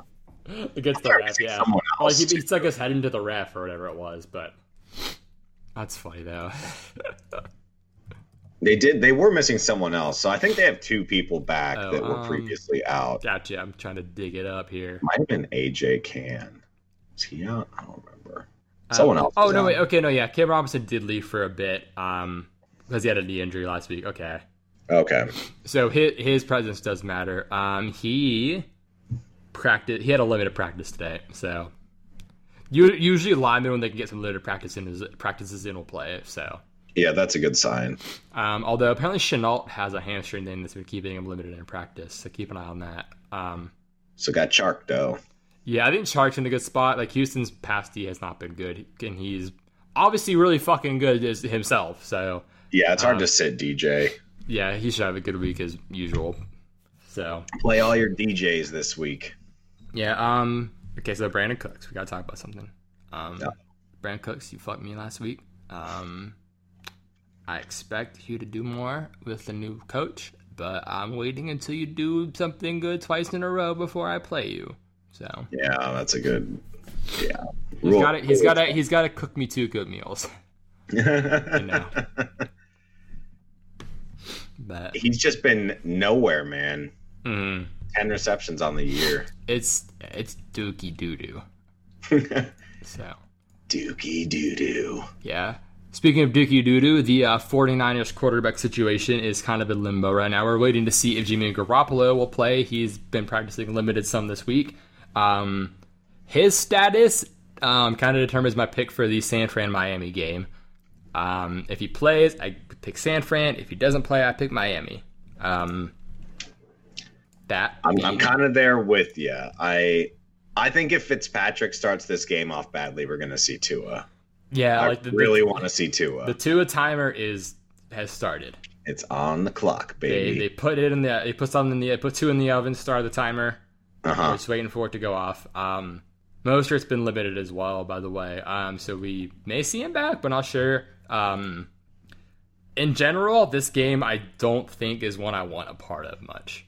Against the ref, yeah. Like he, he stuck his head into the ref or whatever it was, but that's funny though. They did. They were missing someone else, so I think they have two people back Oh, that were um, previously out. gotcha. I'm trying to dig it up here. Might have been AJ Cann. Is he out? I don't remember. Someone Um, else. Oh no, out. wait. Okay, no, yeah. Cam Robinson did leave for a bit, um, because he had a knee injury last week. Okay, Okay. so his his presence does matter. Um, he practice. He had a limited practice today, so you usually linemen when they can get some limited practice in is practices in will play. So, Yeah, that's a good sign. um, although apparently Shenault has a hamstring thing that's been keeping him limited in practice, so keep an eye on that. Um, So got Chark though. Yeah, I think Chark's in a good spot. Like Houston's past D has not been good, and he's obviously really fucking good as himself. So Yeah, it's hard Uh, to sit DJ. yeah, he should have a good week as usual. So Play all your DJs this week. yeah, um, okay, so Brandin Cooks, we gotta talk about something. Um, Yeah. Brandin Cooks, you fucked me last week. Um, I expect you to do more with the new coach, but I'm waiting until you do something good twice in a row before I play you. So Yeah, that's a good. Yeah. he's got to He's got to. He's got to cook me two good meals. know. But He's just been nowhere, man. mm, Ten receptions on the year. it's it's dookie doo doo. So Dookie doo doo. yeah. Speaking of dookie doo doo, the uh, 49ers quarterback situation is kind of in limbo right now. We're waiting to see if Jimmy Garoppolo will play. He's been practicing limited some this week. Um, his status um, kind of determines my pick for the San Fran Miami game. Um, if he plays, I pick San Fran. If he doesn't play, I pick Miami. Um, that I'm, I'm kind of there with you. I I think if Fitzpatrick starts this game off badly, we're gonna see Tua. Yeah, I like the, really want to see Tua. the Tua timer is has started. it's on the clock, They baby. they put it in the they put something in the they put two in the oven, start the timer. We're uh-huh. just waiting for it to go off. Um, Mostert's been limited as well, by the way. Um, so we may see him back, but not sure. Um, in general, this game I don't think is one I want a part of much.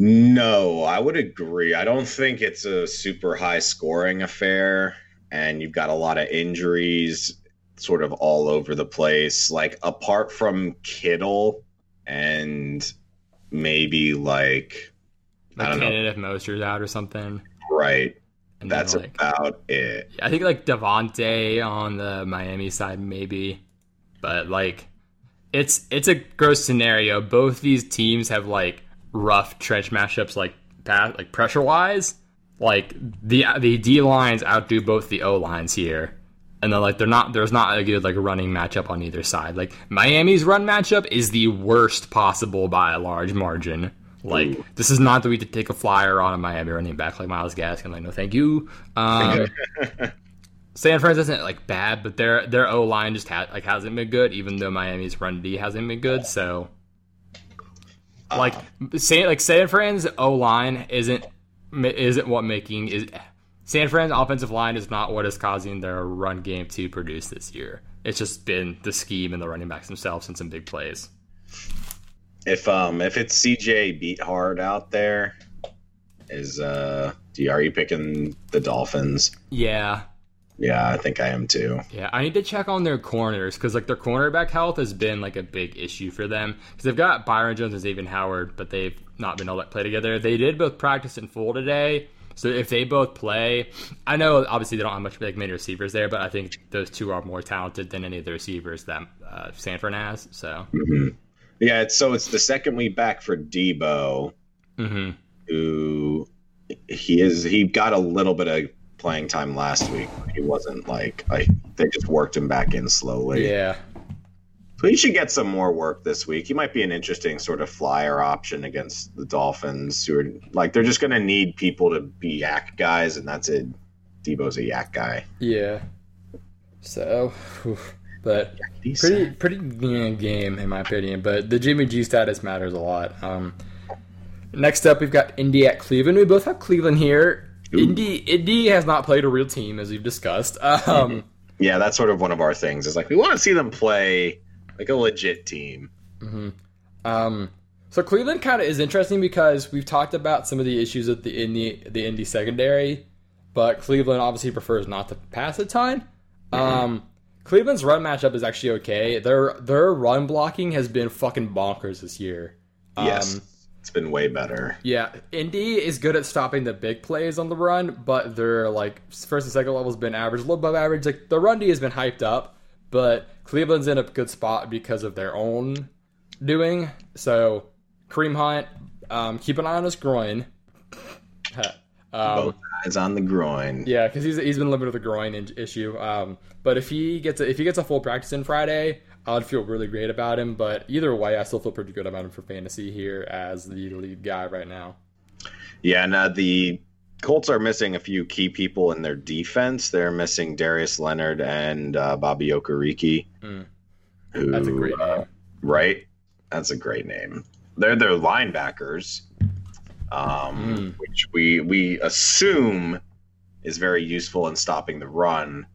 No, I would agree. I don't think it's a super high scoring affair, and you've got a lot of injuries sort of all over the place. Like, apart from Kittle and maybe like, I don't know. If Mostert's out or something. right, And that's like, about it. I think like DeVante on the Miami side maybe, but like it's it's a gross scenario. Both these teams have like rough trench matchups, like pass, like pressure wise. Like the the D lines outdo both the O lines here, and then like they're not there's not a good like running matchup on either side. Like Miami's run matchup is the worst possible by a large margin. Like Ooh. this is not the week to take a flyer on a Miami running back like Myles Gaskin. Like no, thank you. Um, San Fran isn't like bad, but their their O line just ha- like hasn't been good, even though Miami's run D hasn't been good. So like San like San Fran's O line isn't isn't what making is San Fran's offensive line is not what is causing their run game to produce this year. It's just been the scheme and the running backs themselves and some big plays. If um if it's CJ Beathard out there, is uh are you picking the Dolphins? Yeah, Yeah, I think I am too. Yeah, I need to check on their corners because like their cornerback health has been like a big issue for them because they've got Byron Jones and Xavier Howard, but they've not been able to play together. They did both practice in full today, so if they both play, I know obviously they don't have much like many receivers there, but I think those two are more talented than any of the receivers that uh, San Fran has. So, hmm Yeah, it's, so it's the second week back for Debo, hmm who he is. He got a little bit of playing time last week. He wasn't like I. They just worked him back in slowly. yeah, So he should get some more work this week. He might be an interesting sort of flyer option against the Dolphins, who are like they're just going to need people to be YAC guys, and that's it. Debo's a YAC guy. yeah. So, but pretty pretty game in my opinion but the jimmy g status matters a lot um next up we've got indy at cleveland we both have cleveland here Ooh. indy indy has not played a real team as we've discussed um Yeah, that's sort of one of our things. Is like we want to see them play like a legit team. mhm. um so cleveland kind of is interesting because we've talked about some of the issues with the indy the indy secondary but cleveland obviously prefers not to pass a ton um Cleveland's run matchup is actually okay. Their their run blocking has been fucking bonkers this year. Um, Yes, it's been way better. Yeah, Indy is good at stopping the big plays on the run, but their like first and second level has been average, a little above average. Like the run D has been hyped up, but Cleveland's in a good spot because of their own doing. So Kareem Hunt, um, keep an eye on his groin. um, Both eyes on the groin. yeah, because he's he's been living with a groin in- issue. Um, but if he gets a, if he gets a full practice in Friday, I'd feel really great about him. But either way, I still feel pretty good about him for fantasy here as the lead guy right now. Yeah, and uh, the Colts are missing a few key people in their defense. They're missing Darius Leonard and uh, Bobby Okereke. Mm. Who, That's a great uh, name. right? That's a great name. They're their linebackers, um, Mm. which we we assume is very useful in stopping the run,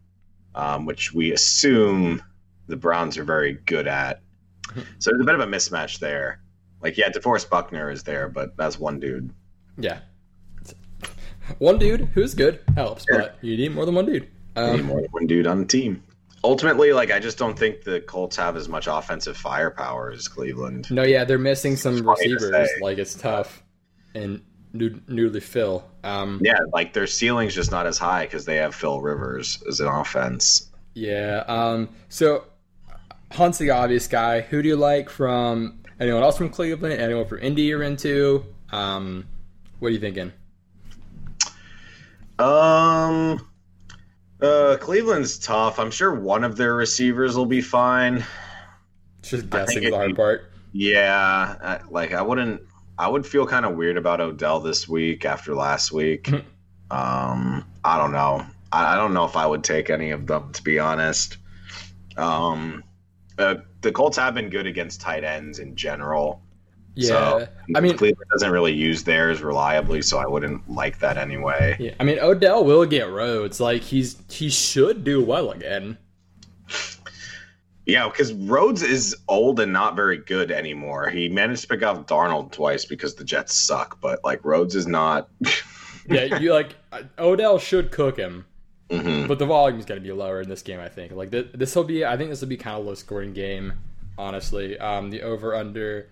um, which we assume the Browns are very good at. So there's a bit of a mismatch there. Like, yeah, DeForest Buckner is there, but that's one dude. Yeah, one dude who's good helps, Sure. but you need more than one dude. You need Um, more than one dude on the team. Ultimately, like I just don't think the Colts have as much offensive firepower as Cleveland. no, yeah, they're missing some receivers. Like it's tough and new, newly Phil. Um, Yeah, like their ceiling's just not as high because they have Phil Rivers as an offense. Yeah. Um. So Hunt's the obvious guy. Who do you like from anyone else from Cleveland? Anyone from Indy you're into? Um. What are you thinking? Um, uh, Cleveland's tough. I'm sure one of their receivers will be fine. Just guessing the hard it'd part. Yeah, I, like I wouldn't. I would feel kind of weird about Odell this week after last week. um, I don't know. I, I don't know if I would take any of them to be honest. Um, uh, the Colts have been good against tight ends in general. Yeah, So, I mean, Cleveland doesn't really use theirs reliably, so I wouldn't like that anyway. yeah, I mean Odell will get Rhodes. Like he's he should do well again. Yeah, because Rhodes is old and not very good anymore. He managed to pick off Darnold twice because the Jets suck, but like Rhodes is not. Yeah, you like Odell should cook him, Mhm. but the volume's going to be lower in this game. I think. Like th- this will be. I think this will be kind of low scoring game. Honestly, um, the over under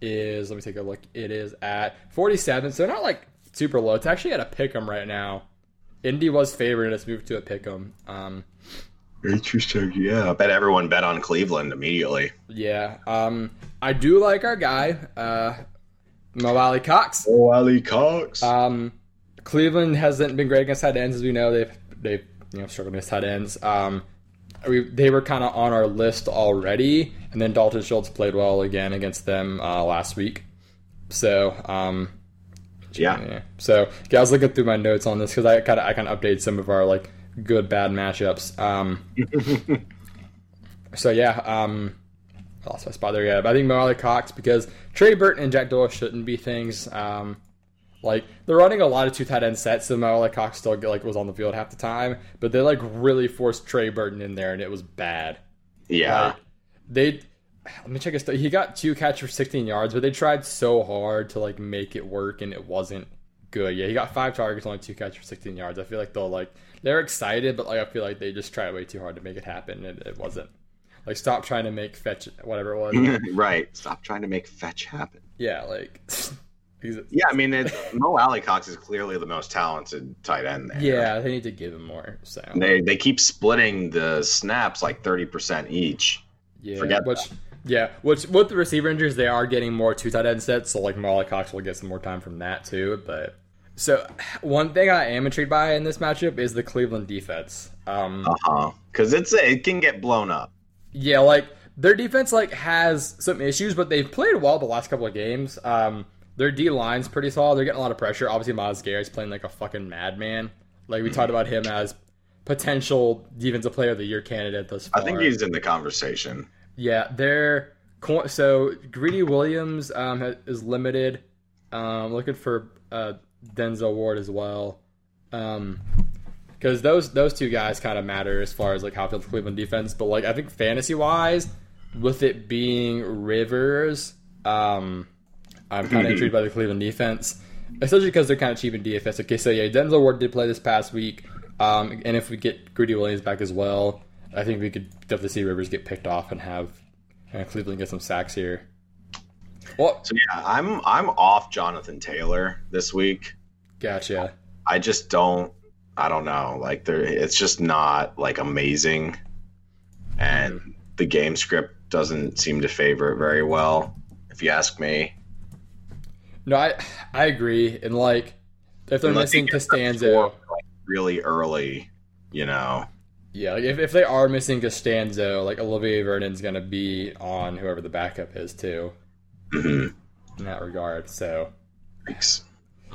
is. Let me take a look. It is at forty seven. So not like super low. It's actually at a pick 'em right now. Indy was favored and it's moved to a pick 'em. Um, Interesting. Yeah, I bet everyone bet on Cleveland immediately. yeah. Um, I do like our guy, uh, Mo Alie-Cox. Oh, Alie-Cox. Um, Cleveland hasn't been great against tight ends, as we know. They've they've you know struggled against tight ends. Um, we, they were kind of on our list already, and then Dalton Schultz played well again against them uh, last week. So um, yeah. yeah. So yeah, I was looking through my notes on this because I kind of I kind of updated some of our like good bad matchups. Um, so yeah, um, I lost my spot there. Yeah, but I think Marley Cox because Trey Burton and Jack Doyle shouldn't be things. Um, like they're running a lot of two tight end sets, so Marley Cox still like was on the field half the time, but they like really forced Trey Burton in there, and it was bad. Yeah. Like, they let me check his. He got two catches for 16 yards, but they tried so hard to like make it work, and it wasn't good. Yeah, he got five targets, only two catches for 16 yards. I feel like they'll like they're excited, but like I feel like they just tried way too hard to make it happen, and it wasn't. Like stop trying to make fetch whatever it was. right. Stop trying to make fetch happen. yeah, like he's, Yeah, I mean, it, Mo Alie-Cox is clearly the most talented tight end there. yeah, they need to give him more. So They they keep splitting the snaps like thirty percent each. yeah, forget which. Yeah, which with the receiver injuries, they are getting more two tight end sets, so like Marley Cox will get some more time from that too. But so one thing I am intrigued by in this matchup is the Cleveland defense. Um, Uh huh. Because it's it can get blown up. yeah, like their defense like has some issues, but they've played well the last couple of games. Um, their D line's pretty solid. They're getting a lot of pressure. Obviously, Myles Garrett's playing like a fucking madman. Like we talked about him as potential defensive player of the year candidate thus far. I think he's in the conversation. Yeah, they're so Greedy Williams um, is limited. Um, looking for uh, Denzel Ward as well, because those those two guys kind of matter as far as like how the Cleveland defense. But like I think fantasy wise, with it being Rivers, um, I'm kind of intrigued by the Cleveland defense, especially because they're kind of cheap in DFS. Okay, so yeah, Denzel Ward did play this past week, um, and if we get Greedy Williams back as well, I think we could definitely see Rivers get picked off and have uh, Cleveland get some sacks here. Well, So yeah, I'm I'm off Jonathan Taylor this week. gotcha. I just don't. I don't know. Like there, it's just not like amazing, and the game script doesn't seem to favor it very well. If you ask me, No, I I agree. And like, if they're Unless missing Castonzo, like, really early, you know. yeah, like if, if they are missing Castonzo, like Olivier Vernon's gonna be on whoever the backup is too Mhm. in that regard. So Thanks.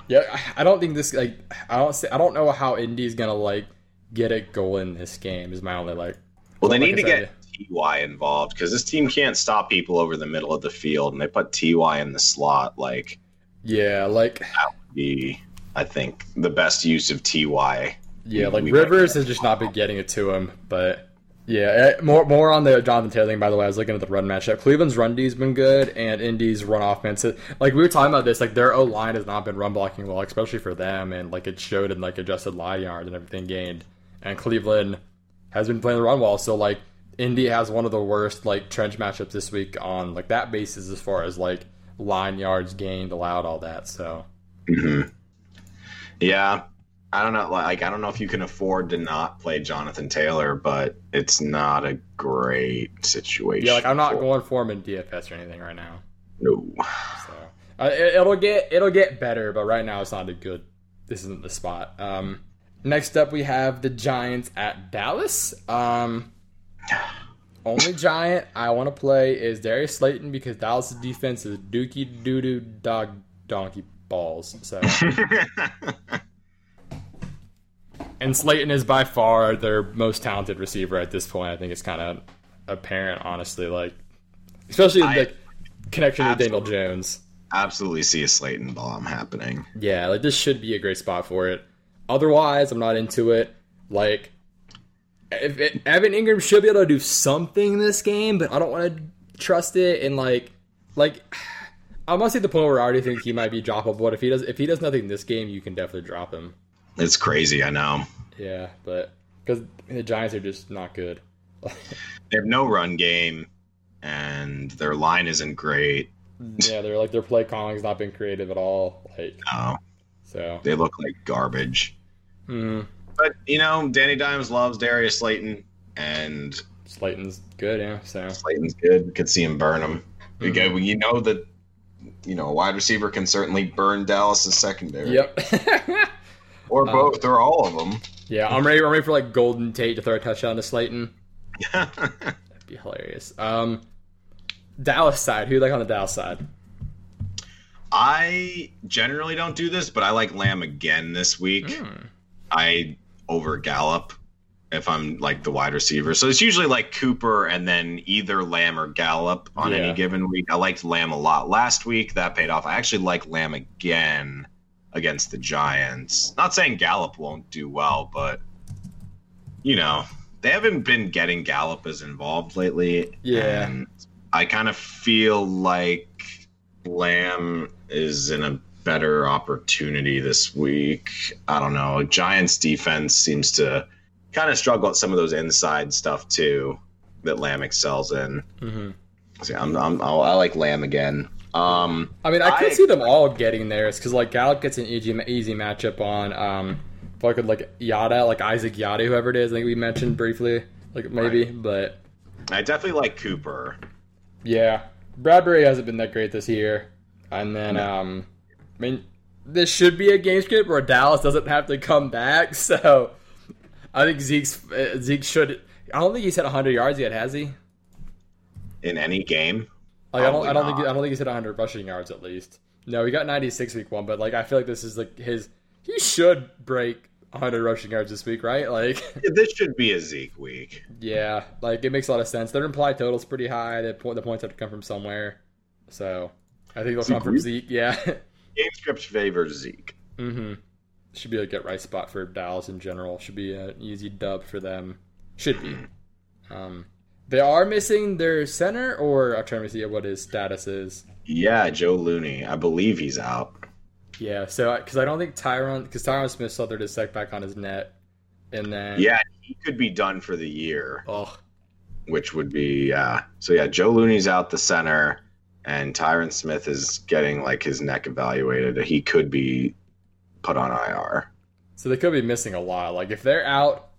yeah, I- I don't think this like I don't see, I don't know how Indy's gonna like get a goal in this game. Is my only like. Well, they like need to get Ty involved because this team can't stop people over the middle of the field, and they put Ty in the slot. Like, Yeah, like that would be I think the best use of Ty. Yeah, like Rivers has just not been getting it to him. But yeah, eh, more more on the Jonathan Taylor thing. By the way, I was looking at the run matchup. Cleveland's run D's been good, and Indy's run offense. Like we were talking about this, like their O line has not been run blocking well, especially for them, and like it showed in like adjusted line yards and everything gained. And Cleveland has been playing the run well, so like Indy has one of the worst like trench matchups this week on like that basis as far as like line yards gained, allowed, all that. So hmm Yeah, I don't know. Like, I don't know if you can afford to not play Jonathan Taylor, but it's not a great situation. yeah, like I'm not for- going for him in DFS or anything right now. No. So uh, it, it'll get it'll get better, but right now it's not a good. This isn't the spot. Um, next up, we have the Giants at Dallas. Um, only Giant I want to play is Darius Slayton because Dallas' defense is dookie doo doo dog donkey balls. So, and Slayton is by far their most talented receiver at this point. I think it's kind of apparent, honestly. Like, especially I- like connection to Daniel Jones. Absolutely see a Slayton bomb happening. Yeah, like this should be a great spot for it. Otherwise, I'm not into it. Like, if it, Evan Engram should be able to do something in this game, but I don't want to trust it. And like, like, I'm honestly at the point where I already think he might be droppable. But if he does, if he does nothing in this game, you can definitely drop him. It's crazy, I know. Yeah, but because the Giants are just not good. They have no run game, and their line isn't great. yeah, they're like their play calling's not been creative at all. Like, No, so. they look like garbage. Mm, But you know, Danny Dimes loves Darius Slayton, and Slayton's good, yeah. So Slayton's good. We could see him burn him. Because you know that you know a wide receiver can certainly burn Dallas's secondary. yep. Or Um, both, or all of them. Yeah, I'm ready. I'm ready for like Golden Tate to throw a touchdown to Slayton. That'd be hilarious. Um, Dallas side. Who you like on the Dallas side? I generally don't do this, but I like Lamb again this week. Hmm. I over Gallup if I'm like the wide receiver. So it's usually like Cooper and then either Lamb or Gallup on Yeah. any given week. I liked Lamb a lot last week. That paid off. I actually like Lamb again against the Giants. Not saying Gallup won't do well, but you know, they haven't been getting Gallup as involved lately. Yeah. And I kind of feel like Lamb is in a better opportunity this week. I don't know. Giants defense seems to kind of struggle at some of those inside stuff too that Lamb excels in. hmm So I'm, I'm, I'll, I like Lamb again. Um, I mean, I could I- see them all getting theirs because like Gallup gets an easy easy matchup on um, fucking like Yada, like Isaac Yada, whoever it is. I think we mentioned briefly, like maybe, but I definitely like Cooper. yeah, Bradberry hasn't been that great this year. And then, um, I mean, this should be a game script where Dallas doesn't have to come back. So I think Zeke's uh, Zeke should. I don't think he's hit 100 yards yet, has he? in any game. Like, I don't. I don't think. I don't think he's hit 100 rushing yards at least. No, he got 96 week one, but like I feel like this is like his. He should break 100 rushing yards this week, right? Like, This should be a Zeke week. yeah, like it makes a lot of sense. Their implied total's pretty high. The point, the points have to come from somewhere, so I think they'll come from Zeke. Yeah. Game scripts favors Zeke. Mm-hmm. Should be a get right spot for Dallas in general. Should be an easy dub for them. Should be. Um, they are missing their center, or I'm trying to see what his status is. Yeah, Joe Looney. I believe he's out. Yeah, so because I don't think Tyron, because Tyron Smith suffered his setback on his net, and then Yeah, he could be done for the year, oh which would be yeah. So yeah, Joe Looney's out the center, and Tyron Smith is getting like his neck evaluated. He could be put on IR. so they could be missing a lot. Like if they're out,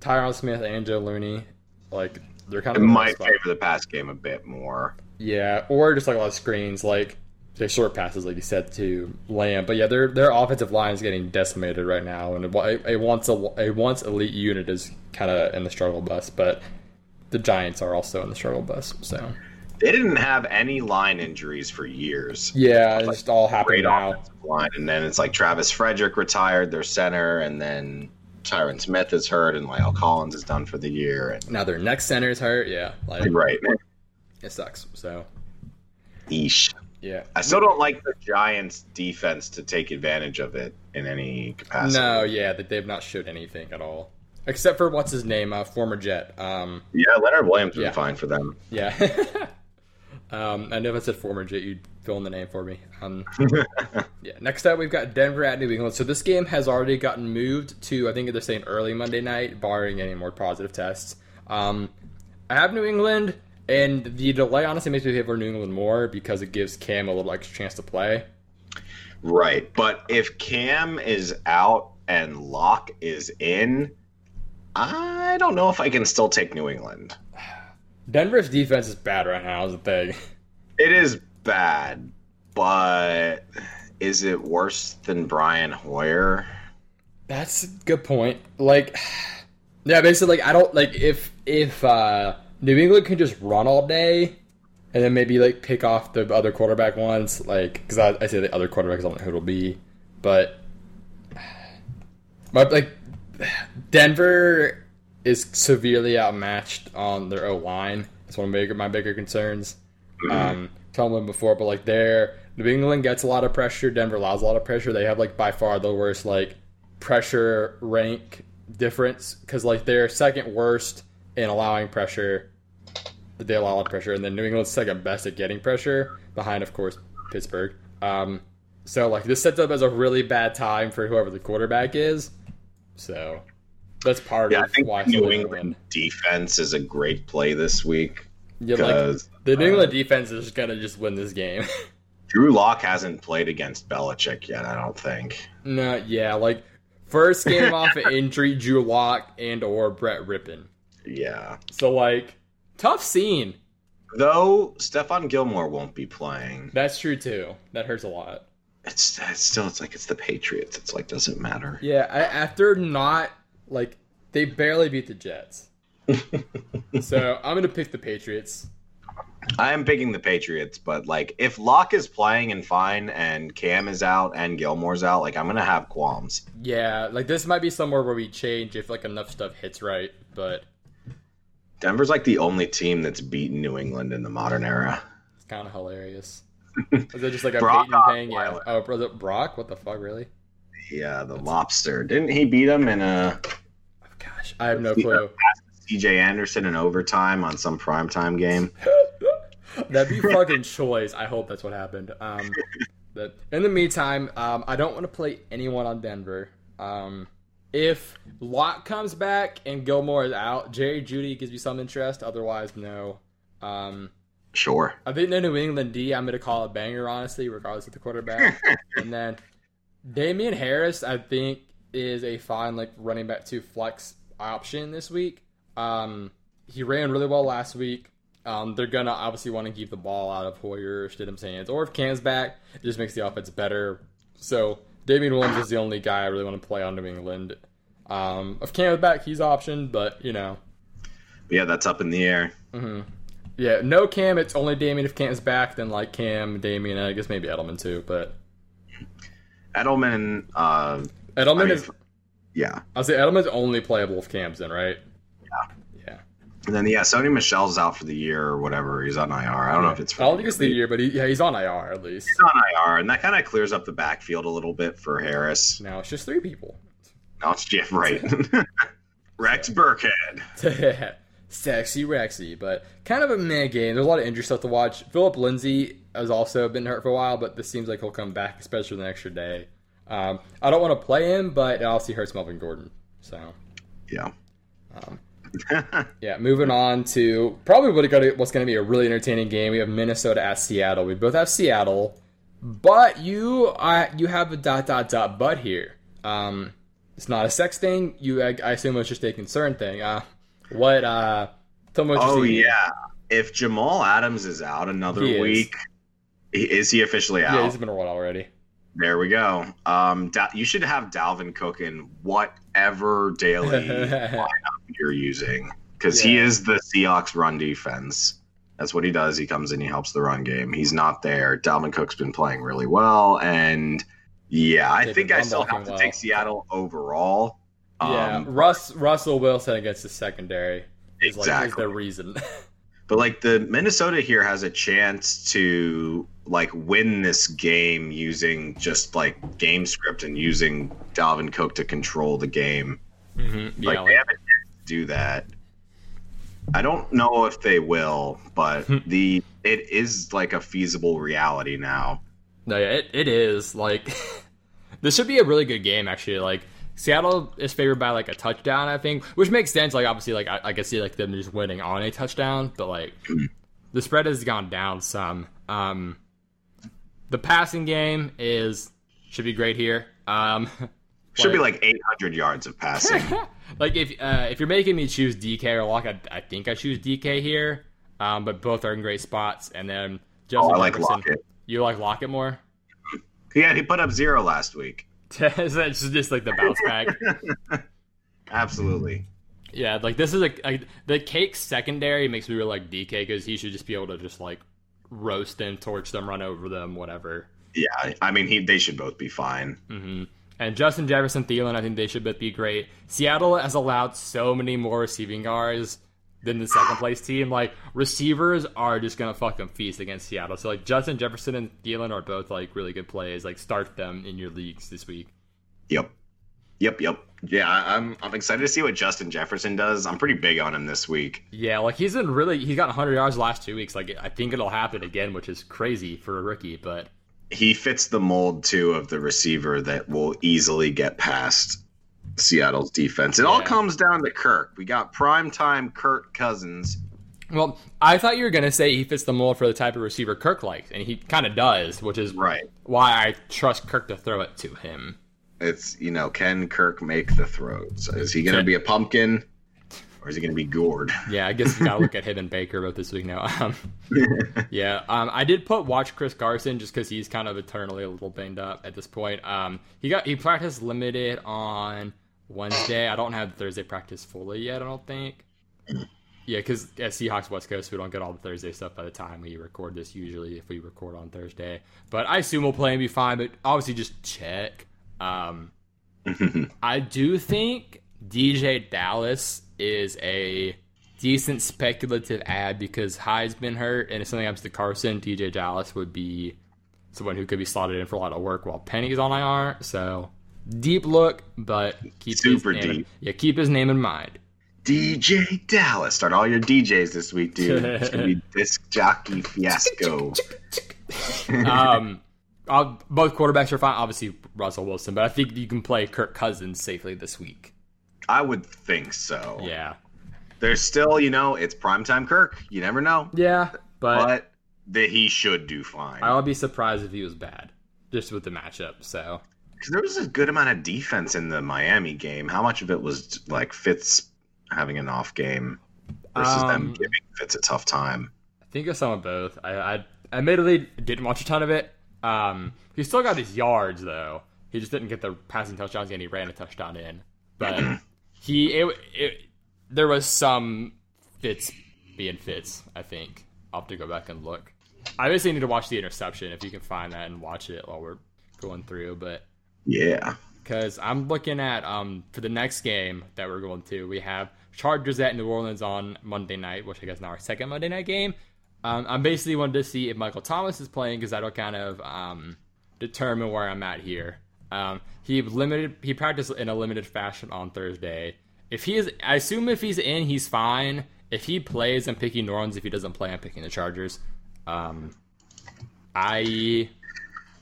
Tyron Smith and Joe Looney, like they're kind of a might favor the pass game a bit more. Yeah, or just like a lot of screens, like they short passes, like you said to Lamb. But yeah, their their offensive line is getting decimated right now, and a, a once a, a once elite unit is kind of in the struggle bus. But the Giants are also in the struggle bus. So They didn't have any line injuries for years. yeah, it just all happened now. line, and then it's like Travis Frederick retired, their center, and then Tyron Smith is hurt, and La'el Collins is done for the year. And Now their next center is hurt. Yeah, like right, it sucks. So Eesh. yeah, I still don't like the Giants' defense to take advantage of it in any capacity. no, yeah, that they've not showed anything at all, except for what's his name, uh, former Jet. Um, Yeah, Leonard Williams been Yeah. fine for them. Yeah. um, I know if I said former Jet, you'd fill in the name for me. Um, yeah. Next up, we've got Denver at New England. So this game has already gotten moved to, I think they're saying early Monday night, barring any more positive tests. Um, I have New England, and the delay honestly makes me favor New England more because it gives Cam a little extra chance to play. Right, but if Cam is out and Lock is in, I don't know if I can still take New England. Denver's defense is bad right now, is the thing. It is bad, but is it worse than Brian Hoyer? That's a good point. Like, yeah, basically, like I don't like if if uh, New England can just run all day, and then maybe like pick off the other quarterback ones, like because I, I say the other quarterbacks, I don't know who it'll be, but but like Denver is severely outmatched on their O line. It's one of my bigger, my bigger concerns. Um, told them before, but like there, New England gets a lot of pressure. Denver allows a lot of pressure. They have like by far the worst like pressure rank difference because like they're second worst in allowing pressure. They allow a lot of pressure, and then New England's second best at getting pressure, behind of course Pittsburgh. Um, so like this sets up as a really bad time for whoever the quarterback is. So that's part Yeah, I of think why New England defense is a great play this week Yeah, like the New England uh, defense is gonna just win this game. Drew Lock hasn't played against Belichick yet. I don't think. no, yeah, like first game off of injury, Drew Lock and or Brett Rypien. Yeah, So like tough scene. though Stephon Gilmore won't be playing. That's true too. That hurts a lot. It's, it's still it's like it's the Patriots. It's like doesn't matter. Yeah, I, after not like they barely beat the Jets. so I'm gonna pick the Patriots. I am picking the Patriots, but like if Lock is playing and fine, and Cam is out and Gilmore's out, like I'm gonna have qualms. Yeah, like this might be somewhere where we change if like enough stuff hits right, but Denver's like the only team that's beaten New England in the modern era. it's kind of hilarious. Is it just like a Brock Peyton Payne? Yeah. Oh, brother Brock? What the fuck, really? Yeah, the lobster. Didn't he beat him in a gosh, I have no clue. CJ Anderson in overtime on some primetime game? That'd be fucking choice. I hope that's what happened. Um, but in the meantime, um, I don't want to play anyone on Denver. Um, if Lock comes back and Gilmore is out, Jerry Jeudy gives me some interest. Otherwise, no. Um, Sure. I think the New England D, I'm going to call a banger, honestly, regardless of the quarterback. and then Damien Harris, I think, is a fine like running back to flex option this week. Um, he ran really well last week. Um, they're gonna obviously want to keep the ball out of Hoyer, Stidham's hands, or if Cam's back, it just makes the offense better. So Damien Williams is the only guy I really want to play on New England. Um, if Cam's back, he's option, but you know, Yeah, that's up in the air. yeah, no Cam. It's only Damien. If Cam's back, then like Cam, Damian, and I guess maybe Edelman too. But Edelman, uh, Edelman I mean, is. yeah. I'll say Edelman's only playable if Cam's in, right? Yeah. Yeah. And then yeah, Sony Michel's out for the year or whatever. He's on IR. I don't know if it's. For I don't think it's the year, but he, yeah, he's on IR at least. He's on IR, and that kind of clears up the backfield a little bit for Harris. Now it's just three people. Now it's Jeff Wright. Rex Burkhead. Sexy Rexy, but kind of a meh game. There's a lot of injury stuff to watch. Phillip Lindsay has also been hurt for a while, but this seems like he'll come back, especially the extra day. Um, I don't want to play him, but it obviously hurts Melvin Gordon. So Yeah. yeah, moving on to probably what's going to be a really entertaining game. We have Minnesota at Seattle. We both have Seattle, but you uh, you have a dot dot dot but here. Um, it's not a sex thing. You I, I assume it's just a concern thing. Uh, what? Uh, tell me what oh yeah. If Jamal Adams is out another He week, i- is he officially out? Yeah, he's been while already. There we go. Um, Da- you should have Dalvin Cook in whatever daily lineup you're using because he is the Seahawks run defense. That's what he does. He comes in, he helps the run game. He's not there. Dalvin Cook's been playing really well, and yeah, I They've think I still have to well. take Seattle overall. yeah, Um, Russ Russell Wilson against the secondary is like is the reason. But like the Minnesota here has a chance to like win this game using just like game script and using Dalvin Cook to control the game. mm-hmm. Like Yeah, they have a chance to do that. I don't know if they will, but Hmm. the it is like a feasible reality now. No, yeah, it, it is. Like, this should be a really good game, actually. Like, Seattle is favored by, like, a touchdown, I think, which makes sense. Like, obviously, like, I, I can see, like, them just winning on a touchdown, but, like, the spread has gone down some. Um, the passing game is, should be great here. Um, Should be like 800 yards of passing. like if uh, if you're making me choose DK or Lock, I, I think I choose DK here. Um, but both are in great spots. And then Justin oh, I like Jefferson, Lockett. you like Lockett more? Yeah, he put up zero last week. Is that just, like the bounce back? Absolutely. Yeah, like this is a, a the cake secondary makes me really like DK because he should just be able to just like roast them, torch them, run over them, whatever. Yeah, I mean, he they should both be fine. hmm And Justin Jefferson, Thielen, I think they should both be great. Seattle has allowed so many more receiving yards than the second place team. Like receivers are just gonna fucking feast against Seattle. So like Justin Jefferson and Thielen are both like really good plays. Like start them in your leagues this week. Yep, yep, yep. Yeah, I'm I'm excited to see what Justin Jefferson does. I'm pretty big on him this week. Yeah, like he's been really he's got 100 yards the last two weeks. Like I think it'll happen again, which is crazy for a rookie. But He fits the mold too of the receiver that will easily get past Seattle's defense. It all comes down to Kirk. We got primetime Kirk Cousins. well, I thought you were gonna say he fits the mold for the type of receiver Kirk likes, and he kind of does, which is Right. why I trust Kirk to throw it to him. It's you know, can Kirk make the throws? Is he going to be a pumpkin, or is he going to be gourd? Yeah, I guess we gotta look at him and Baker both this week now. Um, yeah, um, I did put watch Chris Carson just because he's kind of eternally a little banged up at this point. Um, he got he practiced limited on Wednesday. I don't have the Thursday practice fully yet. I don't think. Yeah, because at Seahawks West Coast, we don't get all the Thursday stuff by the time we record this. Usually, if we record on Thursday, but I assume we'll play and be fine. But obviously, just check. Um, I do think DeeJay Dallas is a decent speculative ad because Hyde's been hurt, and if something happens to Carson, DeeJay Dallas would be someone who could be slotted in for a lot of work while Penny's on IR. So deep look, but keep Super his name, deep. Yeah, keep his name in mind. DeeJay Dallas. Start all your DJs this week, dude. It's gonna be disc jockey fiasco. um, I'll, both quarterbacks are fine. Obviously Russell Wilson, but I think you can play Kirk Cousins safely this week. I would think so. Yeah, There's still, you know, it's primetime Kirk. You never know, yeah, but, but that he should do fine. I would be surprised if he was bad, just with the matchup. So. Because there was a good amount of defense in the Miami game. How much of it was like Fitz having an off game versus them Um, giving Fitz a tough time? I think of some of both. I, I admittedly didn't watch a ton of it. Um, he still got his yards though. He just didn't get the passing touchdowns, and he ran a touchdown in. But he, it, it, there was some Fitz being Fitz. I think I'll have to go back and look. I basically need to watch the interception if you can find that and watch it while we're going through. But Yeah. because I'm looking at um for the next game that we're going to, we have Chargers at New Orleans on Monday night, which I guess now our second Monday night game. Um, I'm basically wanted to see if Michael Thomas is playing because that'll kind of um, determine where I'm at here. Um, he limited he practiced in a limited fashion on Thursday. If he is, I assume if he's in, he's fine. If he plays, I'm picking New Orleans. If he doesn't play, I'm picking the Chargers. Um, I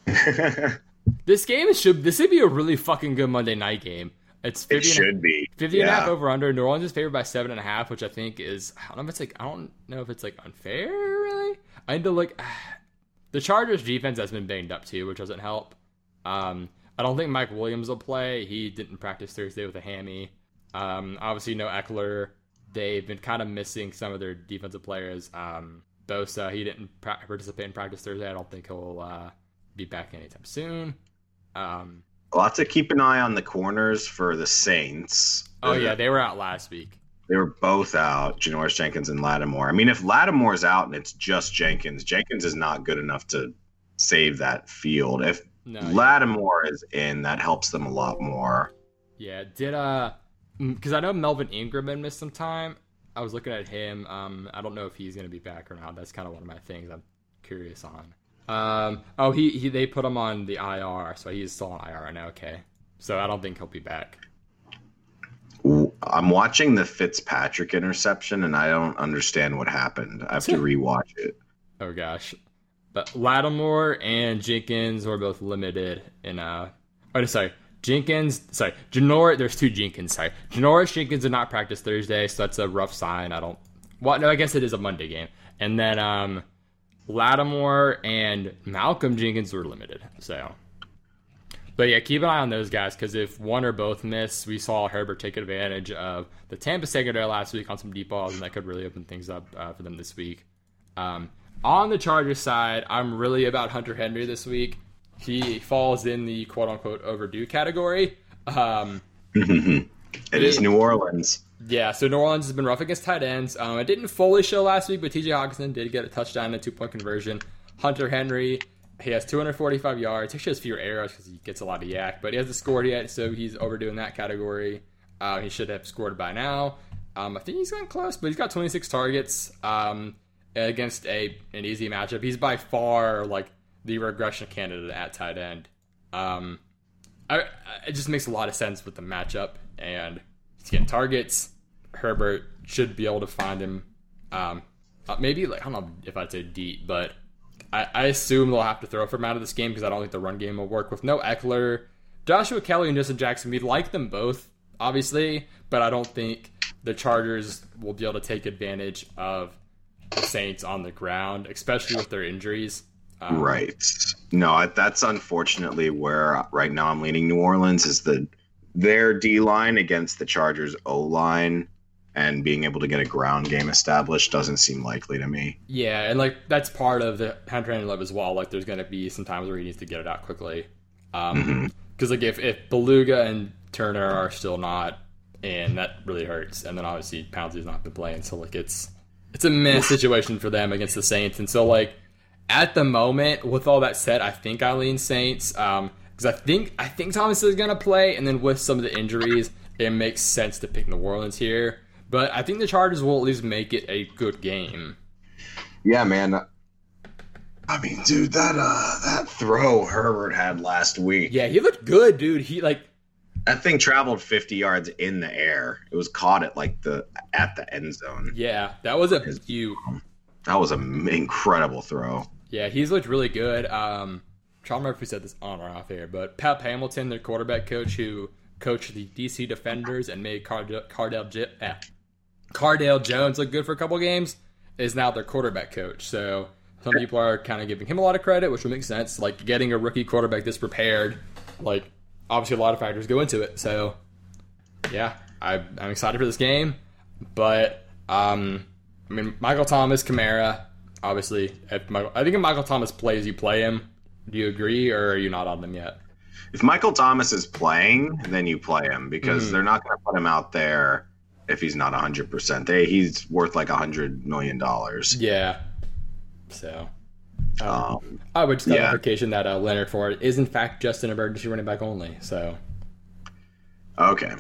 this game should this should be a really fucking good Monday night game. It's It 50 and, should be. 50 and a half over under. New Orleans is favored by seven and a half, which I think is I don't know if it's like I don't know if it's like unfair really. I need to look. The Chargers defense has been banged up too, which doesn't help. Um, I don't think Mike Williams will play. He didn't practice Thursday with a hammy. Um, obviously no Ekeler. They've been kind of missing some of their defensive players. Um, Bosa, he didn't pra- participate in practice Thursday. I don't think he'll uh, be back anytime soon. Um, have to keep an eye on the corners for the Saints. oh yeah, they were out last week. They were both out, Janoris Jenkins and Lattimore. I mean, if Lattimore's out and it's just Jenkins, Jenkins is not good enough to save that field. If No, Lattimore is in, that helps them a lot more. Yeah, did uh, because I know Melvin Ingram had missed some time. I was looking at him. Um, I don't know if he's gonna be back or not. That's kind of one of my things I'm curious on. Um, oh, he, he they put him on the IR, so he's still on IR right now. Okay, so I don't think he'll be back. I'm watching the Fitzpatrick interception and I don't understand what happened. I have to rewatch it. Oh gosh, but Lattimore and Jenkins were both limited in uh. Oh, sorry, Jenkins. Sorry, Janor. There's two Jenkins. Sorry, Janoris Jenkins did not practice Thursday, so that's a rough sign. I don't. Well, no, I guess it is a Monday game, and then um, Lattimore and Malcolm Jenkins were limited. So, but yeah, keep an eye on those guys because if one or both miss, we saw Herbert take advantage of the Tampa secondary last week on some deep balls, and that could really open things up uh, for them this week. Um, on the Chargers side, I'm really about Hunter Henry this week. He falls in the quote unquote overdue category. Um, It is New Orleans. Yeah, so New Orleans has been rough against tight ends. Um, it didn't fully show last week, but TJ Hockenson did get a touchdown and a two point conversion. Hunter Henry, he has 245 yards. He actually has fewer arrows because he gets a lot of YAC, but he hasn't scored yet, so he's overdoing that category. Uh, he should have scored by now. Um, I think he's gotten close, but he's got 26 targets um, against a an easy matchup. He's by far like the regression candidate at tight end. Um, I, it just makes a lot of sense with the matchup, and he's getting targets. Herbert should be able to find him. Um, uh, maybe like I don't know if I'd say deep, but I, I assume they'll have to throw for him out of this game because I don't think the run game will work with no Ekeler, Joshua Kelly, and Justin Jackson. We like them both, obviously, but I don't think the Chargers will be able to take advantage of the Saints on the ground, especially with their injuries. Um, right. No, that's unfortunately where right now I'm leaning New Orleans is the their D line against the Chargers O line and being able to get a ground game established doesn't seem likely to me. Yeah, and like that's part of the Hunter love as well. Like there's going to be some times where he needs to get it out quickly. Um, because mm-hmm. like if if Bulaga and Turner are still not in, that really hurts. And then obviously Pouncey's not been playing, so like it's it's a mess situation for them against the Saints. And so like at the moment, with all that said, I think I lean Saints. Um, because I think I think Thomas is gonna play, and then with some of the injuries, it makes sense to pick New Orleans here. But I think the Chargers will at least make it a good game. Yeah, man. I mean, dude, that uh that throw Herbert had last week. Yeah, he looked good, dude. He like that thing traveled 50 yards in the air. It was caught at like the at the end zone. Yeah, that was a huge. That was an incredible throw. Yeah, he's looked really good. Um, I don't remember if we said this on or off air, but Pep Hamilton, their quarterback coach, who coached the DC Defenders and made Cardale, Cardale, eh, Cardale Jones look good for a couple games, is now their quarterback coach. So some people are kind of giving him a lot of credit, which would make sense. Like getting a rookie quarterback this prepared, like obviously a lot of factors go into it. So yeah, I, am excited for this game, but um, I mean Michael Thomas, Kamara, obviously. If Michael, I think if Michael Thomas plays, you play him. Do you agree, or are you not on them yet? If Michael Thomas is playing, then you play him because mm they're not going to put him out there if he's not 100%. They, he's worth like a $100 million. Yeah. So. Um, I would just got yeah. that uh, Leonard Ford is in fact just an emergency running back only. So. Okay.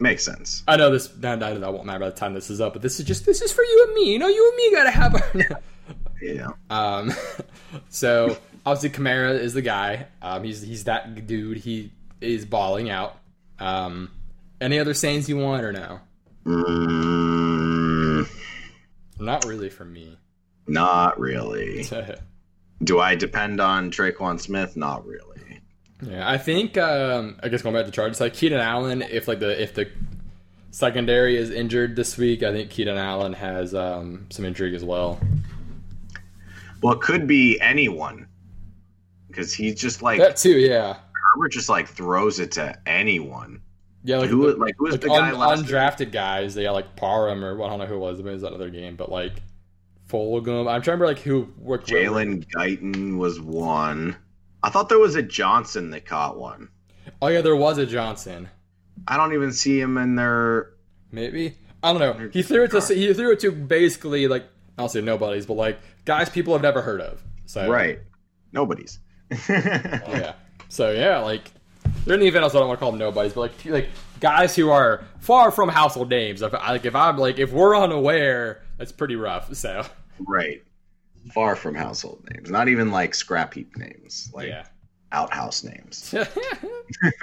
Makes sense. I know this. I know that won't matter by the time this is up, but this is just this is for you and me. You know, you and me gotta have. Our... yeah. Um. So obviously Kamara is the guy. Um, he's he's that dude. He is balling out. Um, any other sayings you want or no? Mm, not really for me. Not really. Do I depend on Tre'Quan Smith? Not really. Yeah, I think um, I guess going back to Chargers, like Keenan Allen, if like the if the secondary is injured this week, I think Keenan Allen has um, some intrigue as well. Well, it could be anyone because he's just like that too. Yeah, Herbert just like throws it to anyone. Yeah, like who, the, like who was like the guy un, undrafted guys? They got like Parham or well, I don't know who it was. It was that other game, but like Fulgham. I'm trying to remember like who. Jalen Guyton was one. I thought there was a Johnson that caught one. Oh yeah, there was a Johnson. I don't even see him in there. Maybe I don't know. He threw it to he threw it to basically like I'll say nobodies, but like guys people have never heard of. So right, nobody's. yeah. So yeah, like there are even else I don't want to call them nobodies, but like like guys who are far from household names. If like if I'm like if we're unaware, that's pretty rough. So right, far from household names. Not even like scrap heap names. Like yeah. outhouse names. oh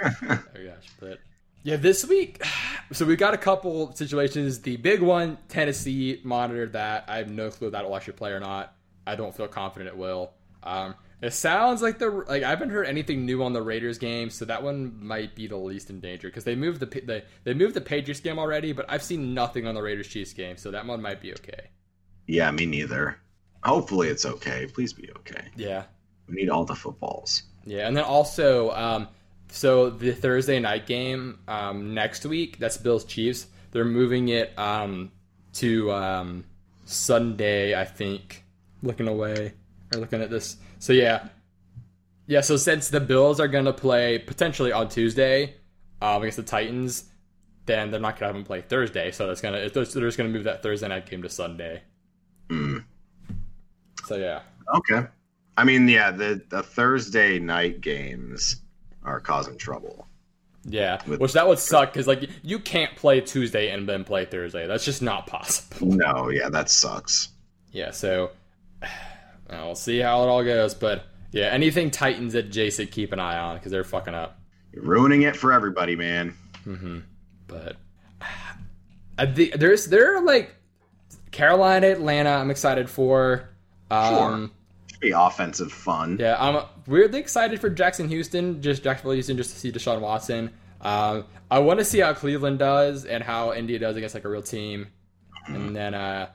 gosh, but yeah, this week, so we've got a couple situations. The big one, Tennessee monitored that. I have no clue if that will actually play or not. I don't feel confident it will. Um, it sounds like the like I haven't heard anything new on the Raiders game, so that one might be the least in danger because they moved the they they moved the Patriots game already, but I've seen nothing on the Raiders Chiefs game, so that one might be okay. Yeah, me neither. Hopefully it's okay. Please be okay. Yeah, we need all the footballs. Yeah, and then also, um, so the Thursday night game um, next week, that's Bills Chiefs. They're moving it um, to um, Sunday, I think. Looking away or looking at this. So yeah, yeah. So since the Bills are going to play potentially on Tuesday um, against the Titans, then they're not gonna have them play Thursday. So that's gonna they're just gonna move that Thursday night game to Sunday. Mm. So yeah, Okay. I mean, yeah, the, the Thursday night games are causing trouble. yeah, With- which that would suck because like you can't play Tuesday and then play Thursday. That's just not possible. No, yeah, that sucks. Yeah, so uh, we'll see how it all goes. But yeah, anything Titans at Jason, keep an eye on because they're fucking up. You're ruining it for everybody, man. But I think there's there are like Carolina, Atlanta. I'm excited for. Um, Should be offensive fun. Yeah, I'm weirdly excited for Jackson Houston, just Jacksonville Houston, just to see Deshaun Watson. Um, I want to see how Cleveland does and how Indy does against like a real team. And then uh,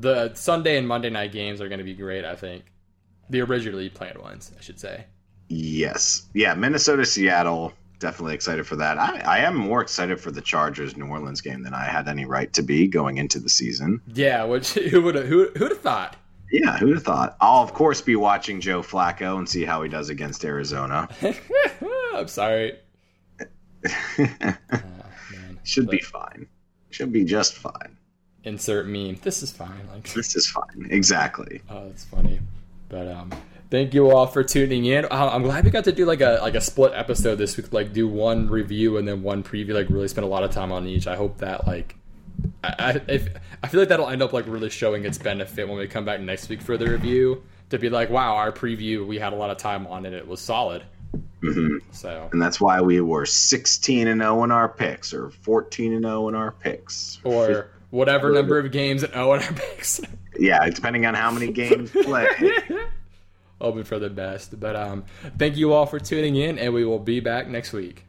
the Sunday and Monday night games are going to be great. I think the originally planned ones, I should say. Yes. Yeah, Minnesota, Seattle. Definitely excited for that. I, I am more excited for the Chargers New Orleans game than I had any right to be going into the season. Yeah, which who would who who'd have thought? Yeah, who'd have thought? I'll, of course, be watching Joe Flacco and see how he does against Arizona. I'm sorry. Ah, should Man. be fine. Should be just fine. Insert meme. This is fine. Like This is fine. Exactly. Oh, that's funny. But um, thank you all for tuning in. Uh, I'm glad we got to do like a like a split episode this week. Like do one review and then one preview. Like really spend a lot of time on each. I hope that like I I, if, I feel like that'll end up like really showing its benefit when we come back next week for the review. To be like, wow, our preview we had a lot of time on it. It was solid. hmm So And that's why we were 16 and 0 in our picks, or 14 and 0 in our picks, or whatever number of games and oh in our picks. yeah, depending on how many games play. Hoping for the best. But um, thank you all for tuning in, and we will be back next week.